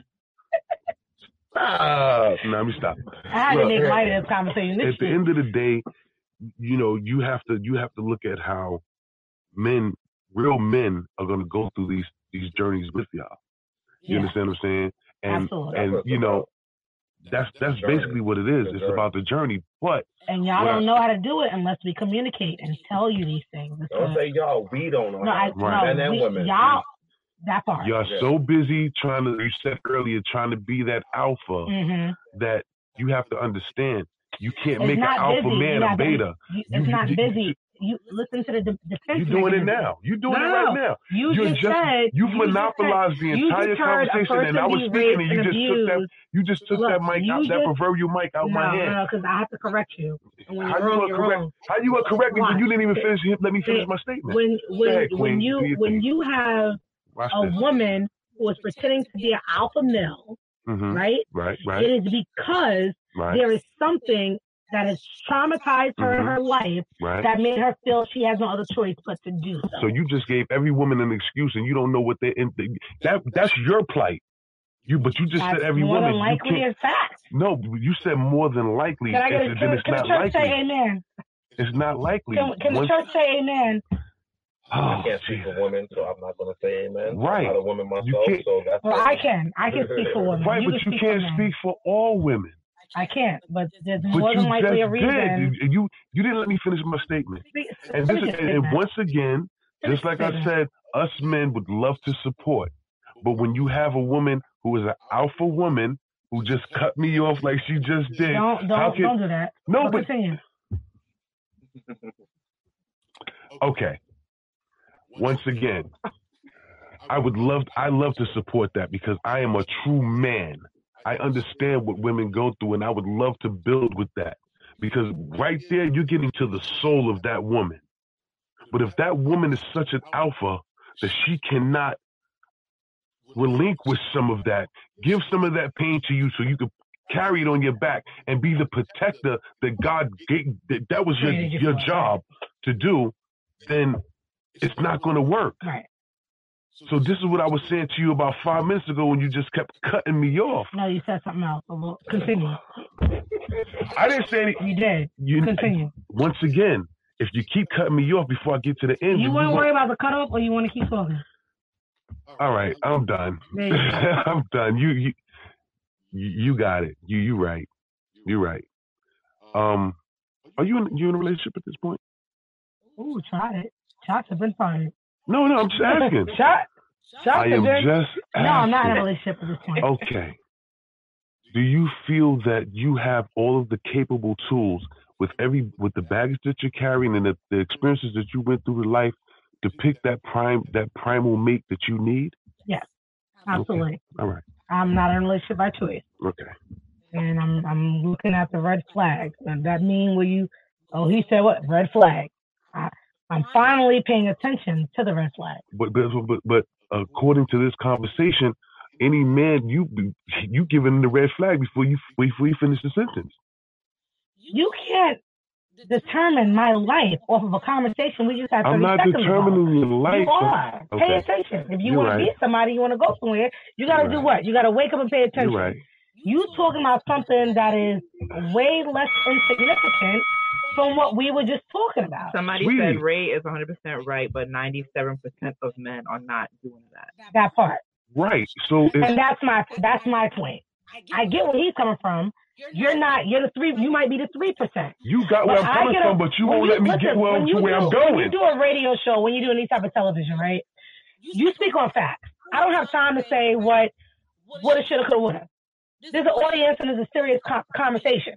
Ah, no, let me stop. I had to make light of this conversation. This at the end of the day, you know, you have to you have to look at how men, real men, are going to go through these these journeys with y'all. You Yeah. understand what I'm saying? And Absolutely. and you know, that's that's basically what it is. It's about the journey. But And y'all don't know how to do it unless we communicate and tell you these things. It's Don't a- say y'all. We don't know. no, I, how. Right. Men no, and we, women. y'all, that part. you're Yeah. so busy trying to. You said earlier trying to be that alpha hmm that you have to understand. You can't It's make an alpha busy. man You're a beta. You, You- it's you- not you- busy. You listen to the de- defense. You're doing it now. You're doing it right now. You You're just, just said you just monopolized the entire just conversation, and I was speaking, and you just took that. abused. You just took Look, that mic out, that proverbial mic out no, my no, hand. no, because I have to correct you. How you wrong, correct? How you gonna correct me when you didn't even finish? Let me finish It- my statement. When when ahead, when Queen. you when you have Watch a this. woman who is pretending to be an alpha male, Mhm. right? Right, right, It is because right, there is something that has traumatized her in Mhm. her life right. that made her feel she has no other choice but to do so. So you just gave every woman an excuse, and you don't know what they're in that. That's your plight. You, but you just That's said every more woman. than You likely can't. fact. No, you said more than likely. Can I get a, and can, it's can the not church say likely. amen? It's not likely. Can, can the church say amen? Oh, I can't speak for women, so I'm not gonna say amen. Right. I'm not a woman myself, so that's Well, I can. I can speak for [laughs] women. Right, you but can you can't for speak for all women. I can't, but there's But more than likely a reason. did. You you didn't let me finish my statement. And this and once again, just like I said, us men would love to support, but when you have a woman who is an alpha woman who just cut me off like she just did, Don't don't can don't do that. no? But But okay. Once again, I would love I love to support that because I am a true man. I understand what women go through and I would love to build with that. Because right there you're getting to the soul of that woman. But if that woman is such an alpha that she cannot relinquish some of that, give some of that pain to you so you can carry it on your back and be the protector that God gave that, that was your your job to do, then it's not going to work. Right. So this is what I was saying to you about five minutes ago when you just kept cutting me off. No, you said something else. So continue. I didn't say any, You did. you. Continue. Once again, if you keep cutting me off before I get to the end, You want to worry about the cut off, or you want to keep talking? All right, I'm done. There you go. [laughs] I'm done. You, you you you got it. You you right. You right. Um, are you in you in a relationship at this point? Ooh, try it. Shots have been fired. No, no. I'm just asking. Shot. Shots I am been. just No, I'm not in a asking. relationship at this point. Okay. Do you feel that you have all of the capable tools with every with the baggage that you're carrying and the, the experiences that you went through in life to pick that prime that primal mate that you need? Yes, absolutely. All right. I'm not in a relationship by choice, Okay. and I'm I'm looking at the red flags. And that mean will you? Oh, he said what? Red flag. I, I'm finally paying attention to the red flag. But but but, but according to this conversation, any man you you giving the red flag before you before you finish the sentence. You can't determine my life off of a conversation we just had 30 I'm not determining your life. You are. Okay. Pay attention. If you want right. to meet somebody, you want to go somewhere, you got to do right. what? You got to wake up and pay attention. You're right. You talking about something that is way less insignificant from what we were just talking about. Somebody Sweetie. said Ray is 100% right, but 97% of men are not doing that. That part. Right. So And that's my that's my point. I get where he's coming from. You're not. You're the three. You might be the three percent. you got where When I'm coming a- from, but you won't let me listen, get well when to you where do, I'm going. When you do a radio show, when you do any type of television, right? You speak on facts. I don't have time to say what, woulda, shoulda, coulda, woulda. There's an audience and there's a serious co- conversation.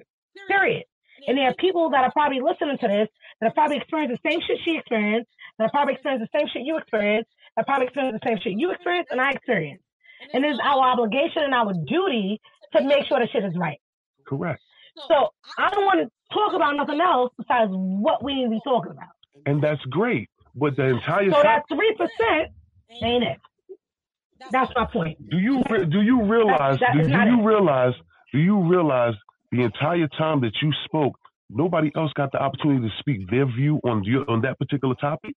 Period. And there are people that are probably listening to this that have probably experienced the same shit she experienced, that have probably experienced the same shit you experienced, that probably experienced the same shit you experienced and I experienced. And it's our obligation and our duty to make sure the shit is right. Correct. So I don't want to talk about nothing else besides what we need to be talking about. And that's great. but the entire So that three percent ain't it. That's my point. Do you re- do you realize that do, do you it. realize do you realize the entire time that you spoke, nobody else got the opportunity to speak their view on your, on that particular topic?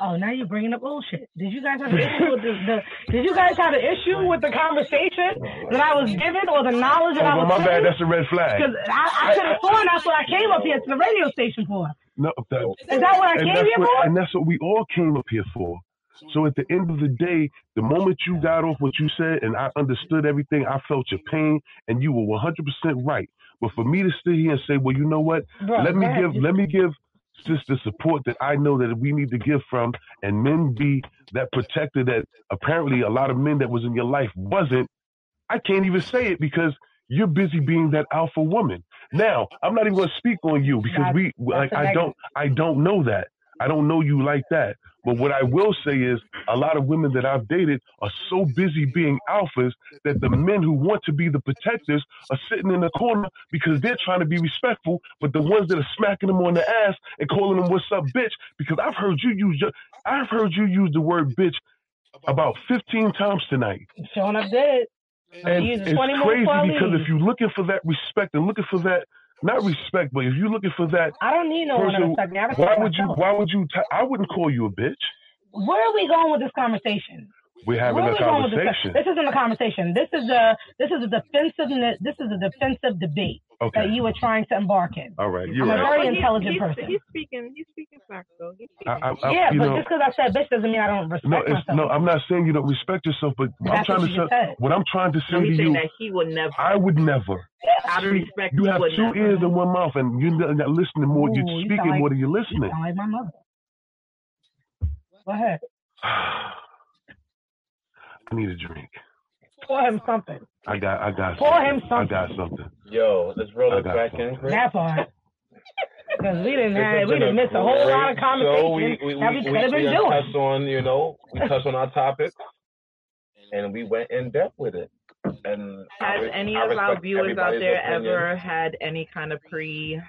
Oh, now you're bringing up bullshit. Did you guys have an issue with the, [laughs] the Did you guys have an issue with the conversation that I was given or the knowledge that I Oh, well, was? my bad. That's a red flag. Because I, I could have sworn that's what I came up here to the radio station for. No, that, Is that what I came here what, for? And that's what we all came up here for. So at the end of the day, the moment you got off what you said and I understood everything, I felt your pain and you were 100% right. But for me to sit here and say, well, you know what? Bro, let me give let me give sis the support that I know that we need to give from and men be that protector that apparently a lot of men that was in your life wasn't. I can't even say it because you're busy being that alpha woman. Now, I'm not even going to speak on you because we like I don't I don't know that. I don't know you like that. But what I will say is a lot of women that I've dated are so busy being alphas that the men who want to be the protectors are sitting in the corner because they're trying to be respectful, but the ones that are smacking them on the ass and calling them what's up bitch, because I've heard you use your, I've heard you use the word bitch about 15 times tonight. Showing up dead. And it's crazy because if you're looking for that respect and looking for that, not respect, but if you're looking for that I don't need no one to person, respect me. I respect why would you? Why would you? T- I wouldn't call you a bitch. Where are we going with this conversation? We're having Where a are we with this? conversation. This isn't a conversation. This is a this is a defensive this is a defensive debate Okay. that you were trying to embark in. All right, you're I'm a very But intelligent he's, person. He's speaking. He's speaking facts, though. He's I, I, I, yeah, but know, just because I said bitch doesn't mean I don't respect no, myself. No, I'm not saying you don't respect yourself, but I'm trying to say what I'm trying to say to you. that he would never. I would never. Out of respect, You have two never. ears and one mouth, and you're not not listening more. Ooh, You're speaking sound like- more than you're You listening. sound like my mother. Go ahead. [sighs] [sighs] [sighs] I need a drink. Pour him something. I got. I got. Pour something. him I got something. Yo, let's roll I it got back something. in, Chris. That part. Because we didn't have, we been didn't miss a whole lot of conversation show. We, we, that we we, could have we, been we doing. touched on, you know, we touched on our topics, and we went in depth with it. And Has re- any I of our viewers out there opinion. ever had any kind of pre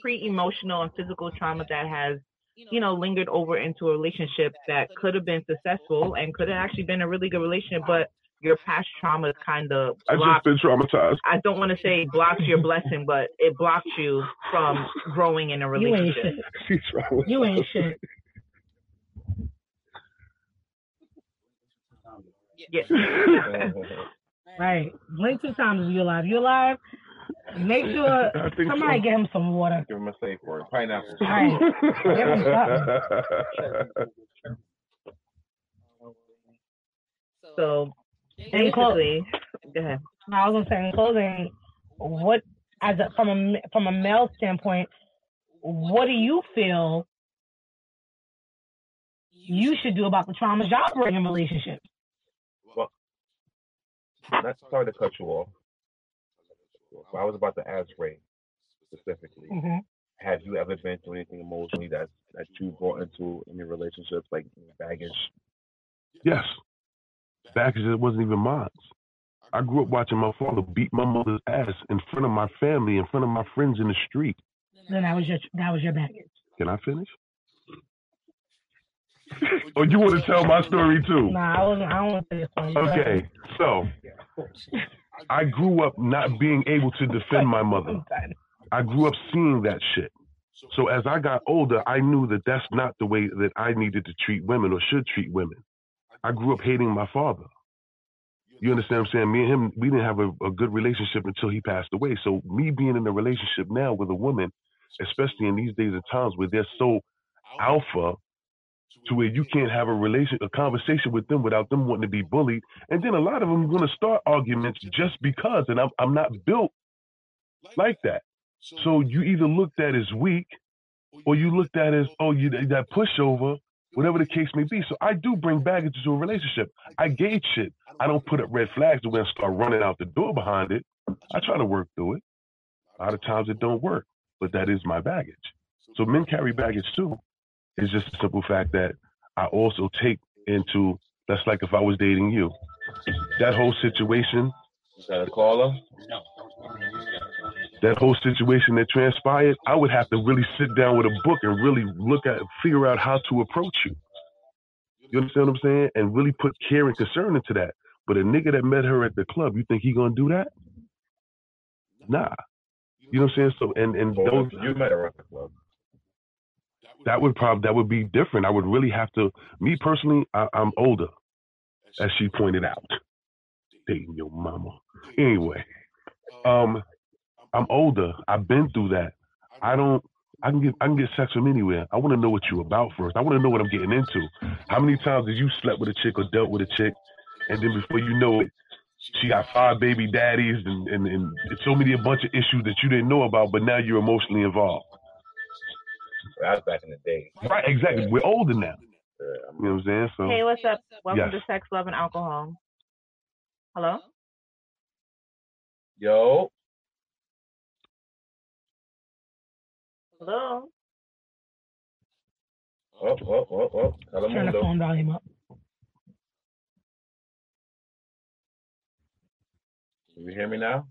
pre emotional and physical trauma that has you know lingered over into a relationship that could have been successful and could have actually been a really good relationship, but your past trauma kind of I just been traumatized. I don't want to say blocks your blessing, but it blocks you from growing in a relationship. You ain't relationship. shit. [laughs] You ain't shit. Yeah. [laughs] [laughs] Right. Blink two times if you're alive. You're alive. Make sure [laughs] somebody so. get him some water. Give him a safe word. Pineapple. Right. Give him So In clo- basically, go ahead. I was gonna say in closing, what as a, from a from a male standpoint, what do you feel you should do about the traumas y'all bring in relationships? Well, not sorry to cut you off. But I was about to ask Ray specifically. Mhm. Have you ever been through anything emotionally that that you brought into any relationships, like baggage? Yes. baggage as it wasn't even mine. I grew up watching my father beat my mother's ass in front of my family, in front of my friends in the street. Then that was your that was your baggage. Can I finish? [laughs] or you want to tell my story too? Nah, I. I don't want to say this one. Okay, so [laughs] I grew up not being able to defend my mother. I grew up seeing that shit. So as I got older, I knew that that's not the way that I needed to treat women or should treat women. I grew up hating my father. You understand what I'm saying? Me and him, we didn't have a, a good relationship until he passed away. So me being in a relationship now with a woman, especially in these days and times where they're so alpha to where you can't have a relation, a conversation with them without them wanting to be bullied, and then a lot of them are going to start arguments just because, and I'm I'm not built like that. So you either looked at as weak, or you looked at as oh you that pushover, whatever the case may be. So I do bring baggage to a relationship. I gauge shit. I don't put up red flags to where I start running out the door behind it. I try to work through it. A lot of times it don't work, but that is my baggage. So men carry baggage too. It's just a simple fact that I also take into that's like if I was dating you. That whole situation. Is that a caller? No. that whole situation that transpired, I would have to really sit down with a book and really look at, figure out how to approach you. You understand what I'm saying? And really put care and concern into that. But a nigga that met her at the club, you think he gonna do that? Nah. You know what I'm saying? So and and Well, those you met her at the club. That would probably that would be different. I would really have to. Me personally, I, I'm older, as she pointed out. Dating your mama. Anyway, um, I'm older. I've been through that. I don't. I can get I can get sex from anywhere. I want to know what you're about first. I want to know what I'm getting into. How many times did you slept with a chick or dealt with a chick, and then before you know it, she got five baby daddies and and, and so many a bunch of issues that you didn't know about, but now you're emotionally involved. That was back in the day. Right? Exactly. We're older now. Yeah, You know what I'm saying? So Hey, what's up? Welcome Yes. to Sex, Love, and Alcohol. Hello? Yo, Hello? oh, oh, oh, oh. Turn the phone volume up. Can you hear me now?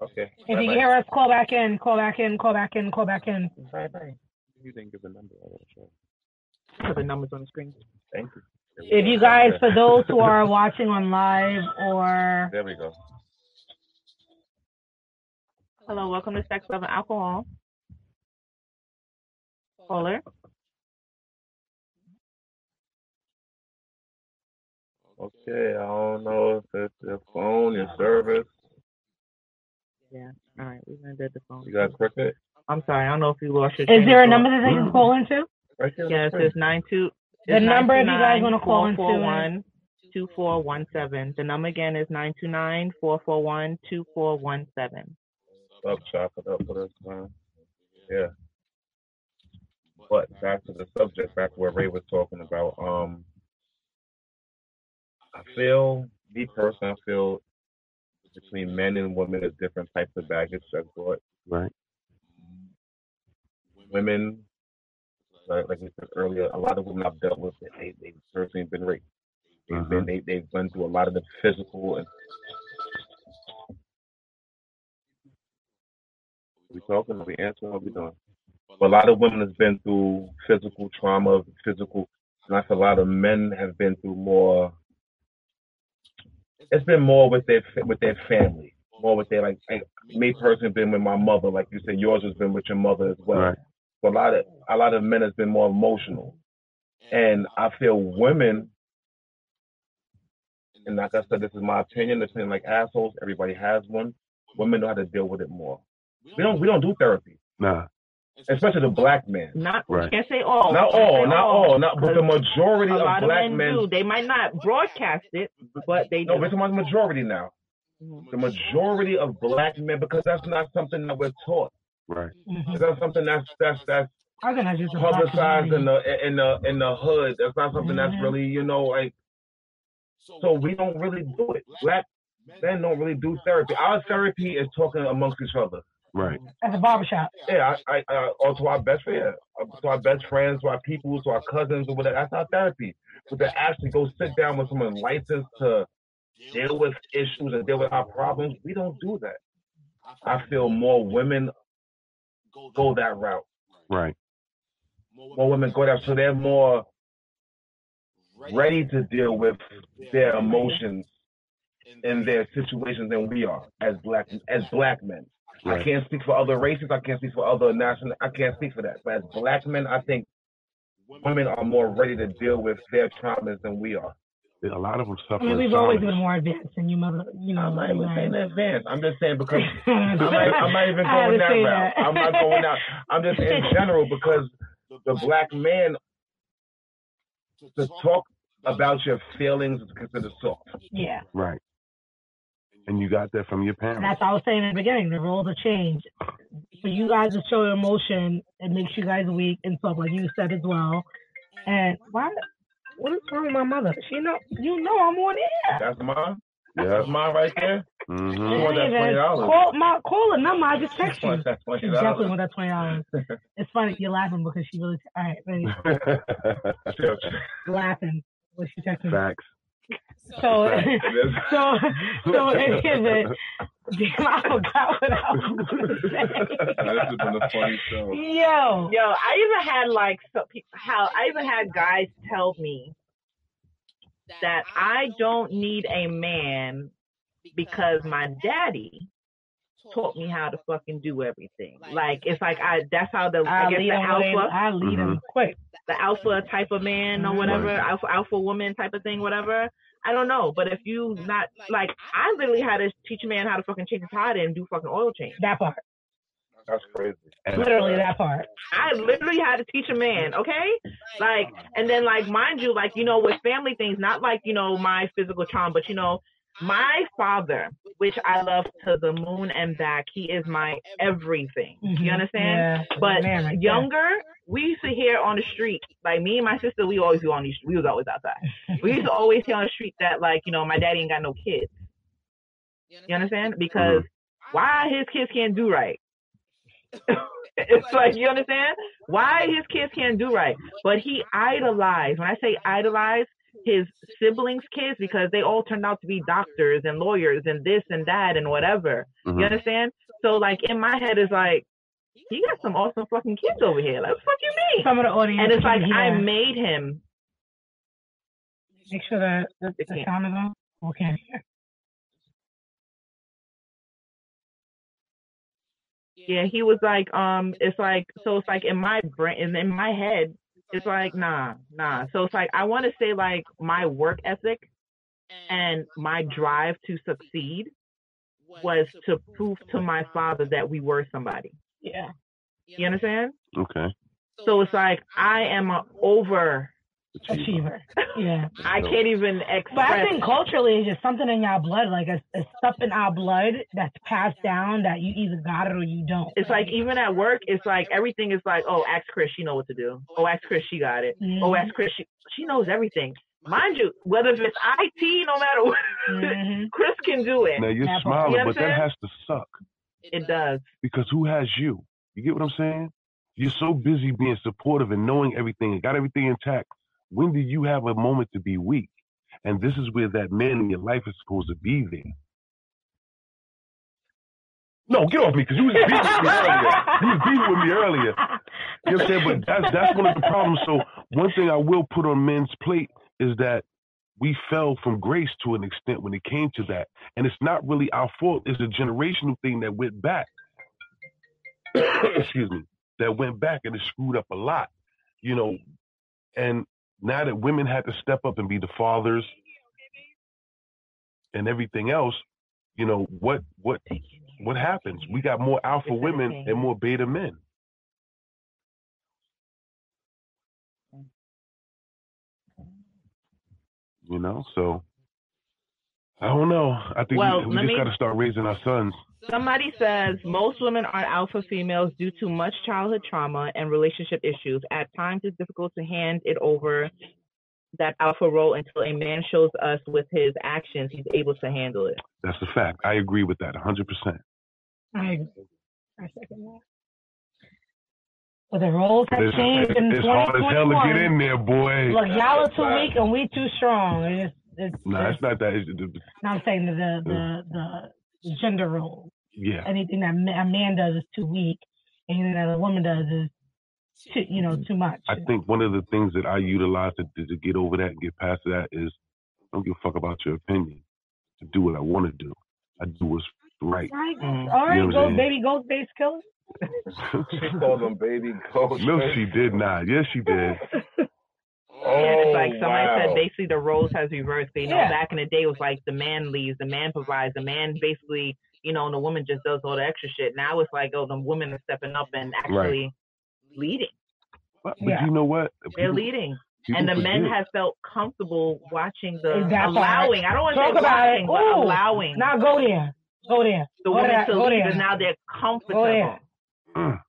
Okay. If you can hear us, call back in, call back in, call back in, call back in. Bye bye. you didn't give a number. I would have Put the numbers on the screen. Thank you. If you guys, for those who are watching on live or There we go. Hello, welcome to Sex, Love, and Alcohol. Caller? Okay, I don't know if it's your phone, your service. Yeah. All right, we're gonna do the phone. You got cricket? I'm sorry, I don't know if you lost your. is there a of number that they can call into? Right here. Yes, it's nine two. The number if you guys wanna call into four one two four one seven. The number again is nine two nine four four one two four one seven. Up, chop it up for this time. Yeah. But back to the subject, back to what Ray was talking about. Um, I feel, me personally, I feel between men and women, there's different types of baggage that's brought. Right. Women, like, like we said earlier, a lot of women I've dealt with, they, they've personally been raped. They've Mhm. been, they, they've been through a lot of the physical and. We talking? We answering? What we doing? But a lot of women has been through physical trauma, physical, and I feel a lot of men have been through more. It's been more with their with their family, more with their like. like me personally, been with my mother, like you said, yours has been with your mother as well. Right. So a lot of a lot of men has been more emotional, and I feel women. And like I said, this is my opinion. This is like assholes. Everybody has one. Women know how to deal with it more. We don't. We don't do therapy, Nah. Especially the black men. Not Right. can't say all. Not can't all, not all, not, but the because majority a of lot of black men men. do. They might not broadcast it, but they do. No, we're talking about the majority now. The majority of black men, because that's not something that we're taught. Right. Mhm. That's something that's that's that's I think that's just a publicized in the in the in the hood. That's not something that's Mhm. really, you know, like. So we don't really do it. Black men don't really do therapy. Our therapy is talking amongst each other. Right. At the barbershop. Yeah, I, I, uh, or to our best friend, uh, to our best friends, to our people, to our cousins, or whatever. That's our therapy. But to actually go sit down with someone licensed to deal with issues and deal with our problems, we don't do that. I feel more women go that route. Right. More women go that, so they're more ready to deal with their emotions in their situations than we are as black as black men. I can't speak for other races. I can't speak for other national. I can't speak for that. But as black men, I think women are more ready to deal with their traumas than we are. A lot of them I suffer. mean, we've always been more advanced than you mother, you know. I'm not even saying guys. advanced. I'm just saying [laughs] because I I'm not, I'm not even going to that route. that. I'm not going out. I'm just in [laughs] general because the black man to talk about your feelings is considered soft. Yeah. Right. And you got that from your parents. that's what I was saying in the beginning. The roles have changed. For you guys to show emotion, it makes you guys weak and stuff, like you said as well. And why? What is wrong with my mother? She know, you know, I'm on air. That's mine. Yeah. That's mine right there. hmm She want that twenty dollars. Call my call a number. I just text you. [laughs] That She definitely want that twenty dollars. It's funny you're laughing because she really. All right, [laughs] ready? laughing when she texted me. Facts. So, It is. so, so in any event, damn, I forgot what I was going to say. this has been a funny show. Yo, Yo, I even had like so, pe- how I even had guys tell me that I don't need a man because my daddy taught me how to fucking do everything. Like it's like I that's how the I, I guess the them, alpha I lead mm-hmm. them quick. the alpha type of man or mm-hmm. whatever, Right. alpha alpha woman type of thing, whatever. I don't know, but if you not like, I literally had to teach a man how to fucking change his tire and do fucking oil change. That part, That's crazy. literally that part. I literally had to teach a man, okay? Like, and then like, mind you, like, you know, with family things, not like, you know, my physical charm, but you know, my father, which I love to the moon and back, he is my everything. You Mhm. understand? Yeah, But man right there. younger, we used to hear on the street, like me and my sister, we always go on these, we was always outside. [laughs] we used to always hear on the street that like, you know, my daddy ain't got no kids. You understand? Because why his kids can't do right? [laughs] it's like you understand why his kids can't do right, but he idolized. When I say idolize, his siblings' kids because they all turned out to be doctors and lawyers and this and that and whatever. Mhm. You understand? So like in my head is like, he got some awesome fucking kids over here. Like what the fuck you mean? Some of the audience and it's can like I made him. Make sure that the, the can't. sound is on. Okay. Yeah, he was like, um, it's like, so it's like in my brain, in, in my head, it's like, nah, nah. So it's like, I want to say like my work ethic and my drive to succeed was to prove to my father that we were somebody. Yeah. You understand? Okay. So it's like, I am a over Achiever. [laughs] Yeah. I can't even express. But I think culturally, it's just something in your blood, like it's, it's stuff in our blood that's passed down that you either got it or you don't. It's like even at work, it's like everything is like, oh, ask Chris, she know what to do. Oh, ask Chris, she got it. Oh, ask Chris, she she knows everything. Mind you, whether if it's IT, no matter what, Mm-hmm. [laughs] Chris can do it. Now you're You smiling, but that has to suck It does. because who has you? You get what I'm saying? You're so busy being supportive and knowing everything and got everything intact. When do you have a moment to be weak? And this is where that man in your life is supposed to be there. No, get off me because you was beating with me earlier. You was beating with me earlier. You know what I'm saying? But that's that's one of the problems. So one thing I will put on men's plate is that we fell from grace to an extent when it came to that. And it's not really our fault. It's a generational thing that went back. [coughs] Excuse me. That went back and it screwed up a lot. You know, and now that women had to step up and be the fathers and everything else, you know, what what what happens? We got more alpha women and more beta men. You know, so I don't know. I think Well, we, we just got to start raising our sons. Somebody says most women are alpha females due to much childhood trauma and relationship issues. At times, it's difficult to hand it over that alpha role until a man shows us with his actions he's able to handle it. That's a fact. I agree with that 100%. I, I second that. But the roles have It's, changed in it's hard as hell to get in there, boy. Look, y'all are too weak and we too strong. It's, it's, No, it's it's not that. It's, it's- no, I'm saying the the the, the gender role. yeah. Anything that ma- a man does is too weak. Anything that a woman does is too, you know, too much. I think one of the things that I utilize to, to, to get over that and get past that is don't give a fuck about your opinion. To do what I want to do, I do what's right. Right. Mm. All right, You know go baby ghost face killer. [laughs] She called them baby ghost. No, she did not. Yes, she did. [laughs] and it's like Oh, somebody wow. said basically the roles has reversed. You know, Yeah. back in the day it was like the man leads, the man provides, the man basically, you know, and the woman just does all the extra shit. Now it's like, oh, the women are stepping up and actually leading. But, but Yeah. you know what? They're People- leading. people and the men forget. have felt comfortable watching the Is that allowing. I don't want to Talk say about watching, it. but Ooh. allowing Now go there. Go there. the go women there. to go lead, there. and now they're comfortable. there. Mm,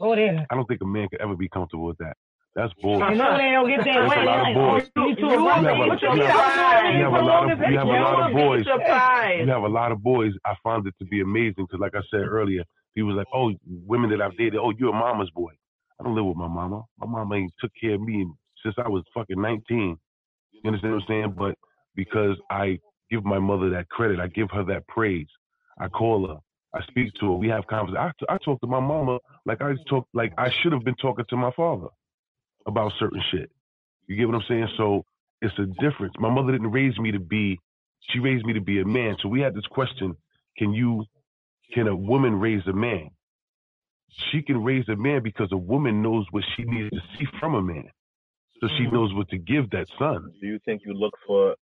Go there. I don't think a man could ever be comfortable with that. That's You bullshit. know they don't get their There's way. a lot of boys. you too You rough. will You have a- Put you your have- stuff on. you have a Put lot of- you have a lot of boys. You have a lot of boys. I found it to be amazing because, like I said earlier, people was like, "Oh, women that I've dated. Oh, you're a mama's boy." I don't live with my mama. My mama ain't took care of me since I was fucking 19. You understand what I'm saying? But because I give my mother that credit. I give her that praise. I call her. I speak to her. We have conversations. I, I talk to my mama like I talk like I should have been talking to my father about certain shit. You get what I'm saying? So it's a difference. My mother didn't raise me to be. She raised me to be a man. So we had this question: Can you? Can a woman raise a man? She can raise a man because a woman knows what she needs to see from a man. So she Mm-hmm. knows what to give that son. Do you think you look for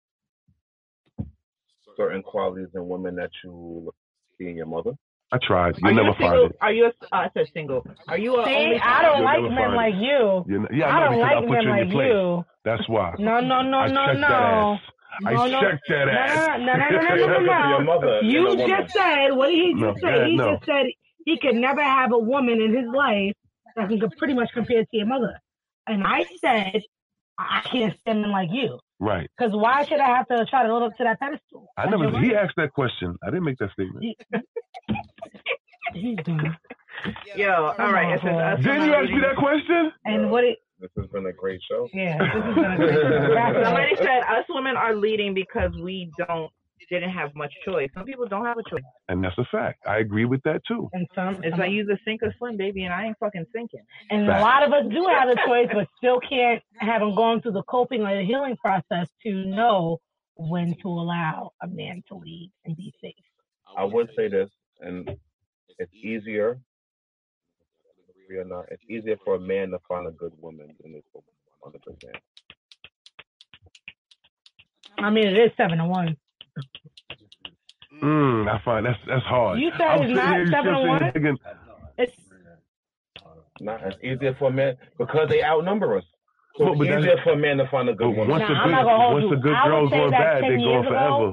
certain qualities in women that you see in your mother? I tried. You'll you never find it. Are you a? Uh, I said single. Are you a See, only? I don't You'll like men like you. You know, yeah, I I don't because like I put men you in like your place. you. That's why. No, no, no, I no, checked no. that ass. I No, no. checked that ass. No, no, no, no, no, [laughs] no, no, Your no. mother. You and a woman. just said what did he just go say? ahead, He no. just said he could never have a woman in his life that he can pretty much compare to your mother. And I said I can't stand men like you. Right. Because why should I have to try to live up to that pedestal? I That's never. He mother. asked that question. I didn't make that statement. He- He's [laughs] done. Yo, all right. It says Didn't you ask me that question? And what it? This has been a great show. Yeah, this has been a great [laughs] show. Wrap it up. Somebody said us women are leading because we don't didn't have much choice. Some people don't have a choice. And that's a fact. I agree with that too. And some, It's some- like you either sink or swim, baby, and I ain't fucking sinking. And a lot of us do have a choice, but still can't haven't gone through the coping or the healing process to know when to allow a man to lead and be safe. I would say this, and it's easier. Agree or not? It's easier for a man to find a good woman than it is for a woman to find a good man. I mean, it is seven to one. Mm, I find that's that's hard. You said it's not here seven to one? thinking, It's Not it's easier for a man because they outnumber us. So But- it's but that's- easier for a man to find a good But woman. once Now, a I'm good not gonna hold once you. a good I would girl's say going bad, they years going forever.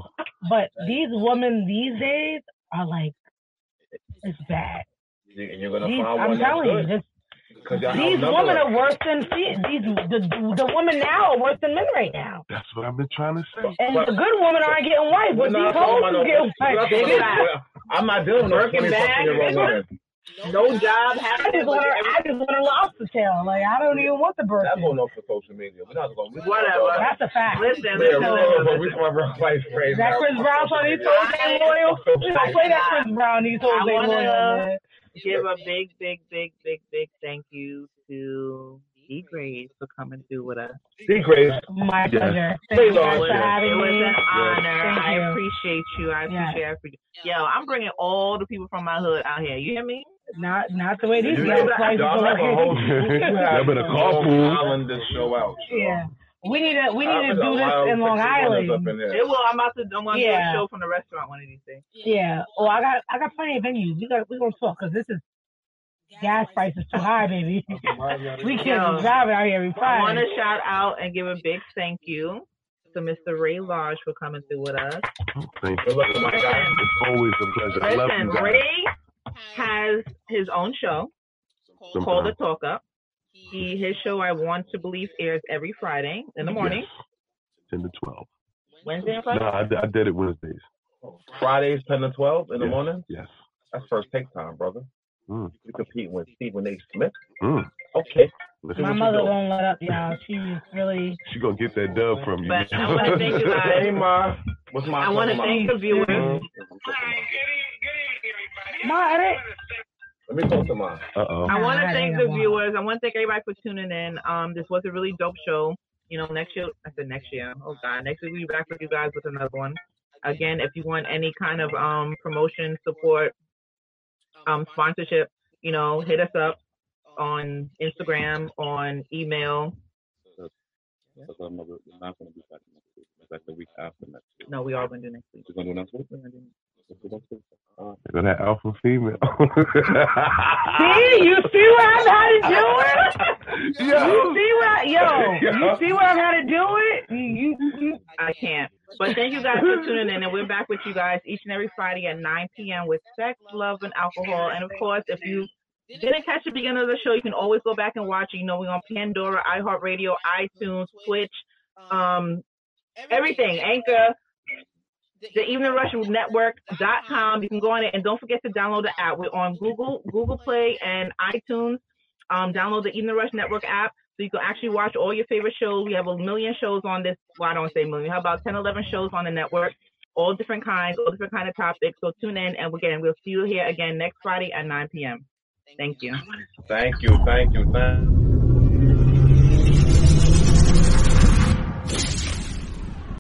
but these women these days are like, it's bad. You- and you're gonna These, find I'm one telling you, good. This, Because y'all these outnumber women are worse than fe- these. The, the women now are worse than men right now. That's what I've been trying to say. And the good women aren't getting white, We're but not these talking hoes about no- is getting white. talking baby. about- I'm not dealing with no Working 20 something bad. year old women. No job, I just want a, I just want a lobster tail. Like I don't even want the bird. That's going on for social media. We're not going. Whatever. That's a fact. Listen, Yeah, listen, we're listen, going listen. for real life phrase Is that. Chris Brown song? These hoes ain't loyal. I play that Chris Brown. These hoes I ain't loyal. Man. give a big, big, big, big, big thank you to D Graves for coming through with us. D Graves. My Yes. pleasure. Stay Thank you long. guys for It having was me. an honor. Thank I you. appreciate you. I Yeah. appreciate everything. Yo, I'm bringing all the people from my hood out here. You hear me? Not not the way these You gas know, prices y'all have a whole, looking. [laughs] you Y'all have better a carpool. Island this show out. Yeah. We need to we need to do this in Long Island. Up in It will. I'm about to. I'm going to Yeah. do a show from the restaurant one of these days. Yeah. Oh, I got I got plenty of venues. We got we gonna talk because this is gas prices too high, baby. [laughs] we can't Yo, be driving out here every I want to shout out and give a big thank you to Mr. Ray Lodge for coming through with us. Thank you. luck my guy. It's always a pleasure. I love Listen, you guys. Ray has his own show called The Sometimes. Talk Up. He his show I Want to Believe airs every Friday in the morning, Yes. Ten to twelve. Wednesday and No, Friday. I, I did it Wednesdays. Fridays, 10 to 12 in the morning. Yes. That's first take time, brother. Mm. You compete with Stephen A. Smith. Mm. Okay. Listen, My mother doing? won't let up, y'all. She's really she gonna get that dub from you. But I want to thank you [laughs] guys. Hey, Ma. What's my I want to talking thank the viewers. about? Ma, it ain't- Let me talk to Ma. Uh oh. I want to thank the viewers. I want to thank everybody for tuning in. Um, this was a really dope show. You know, next year, I said next year. Oh God, next week we'll be back with you guys with another one. Again, if you want any kind of um promotion, support, um sponsorship, you know, hit us up on Instagram, on email. Because our mother is not going to be back next week. It's like the week after next week. No, we are going to do next week. We're going to do next week? We're gonna do next week. Right. Go that alpha female. [laughs] See, you see what I've had to do it? [laughs] [laughs] Yo. You see what I, yo, you see what I've had to do it? You, you, you I can't. But thank you guys for tuning in, and we're back with you guys each and every Friday at 9 p.m. with sex, love, and alcohol. And of course, if you didn't catch the beginning of the show, you can always go back and watch it. You know, we're on Pandora, iHeartRadio, iTunes, Twitch, um, everything, Anchor, the Evening Rush Network.com. You can go on it, and don't forget to download the app. We're on Google, Google Play, and iTunes. Um, download the Evening Rush Network app. So you can actually watch all your favorite shows. We have a million shows on this. Well, I don't say million. How about 10, 11 shows on the network? All different kinds, all different kind of topics. So tune in, and again, we'll see you here again next Friday at 9 p.m. Thank you. Thank you, thank you, thank.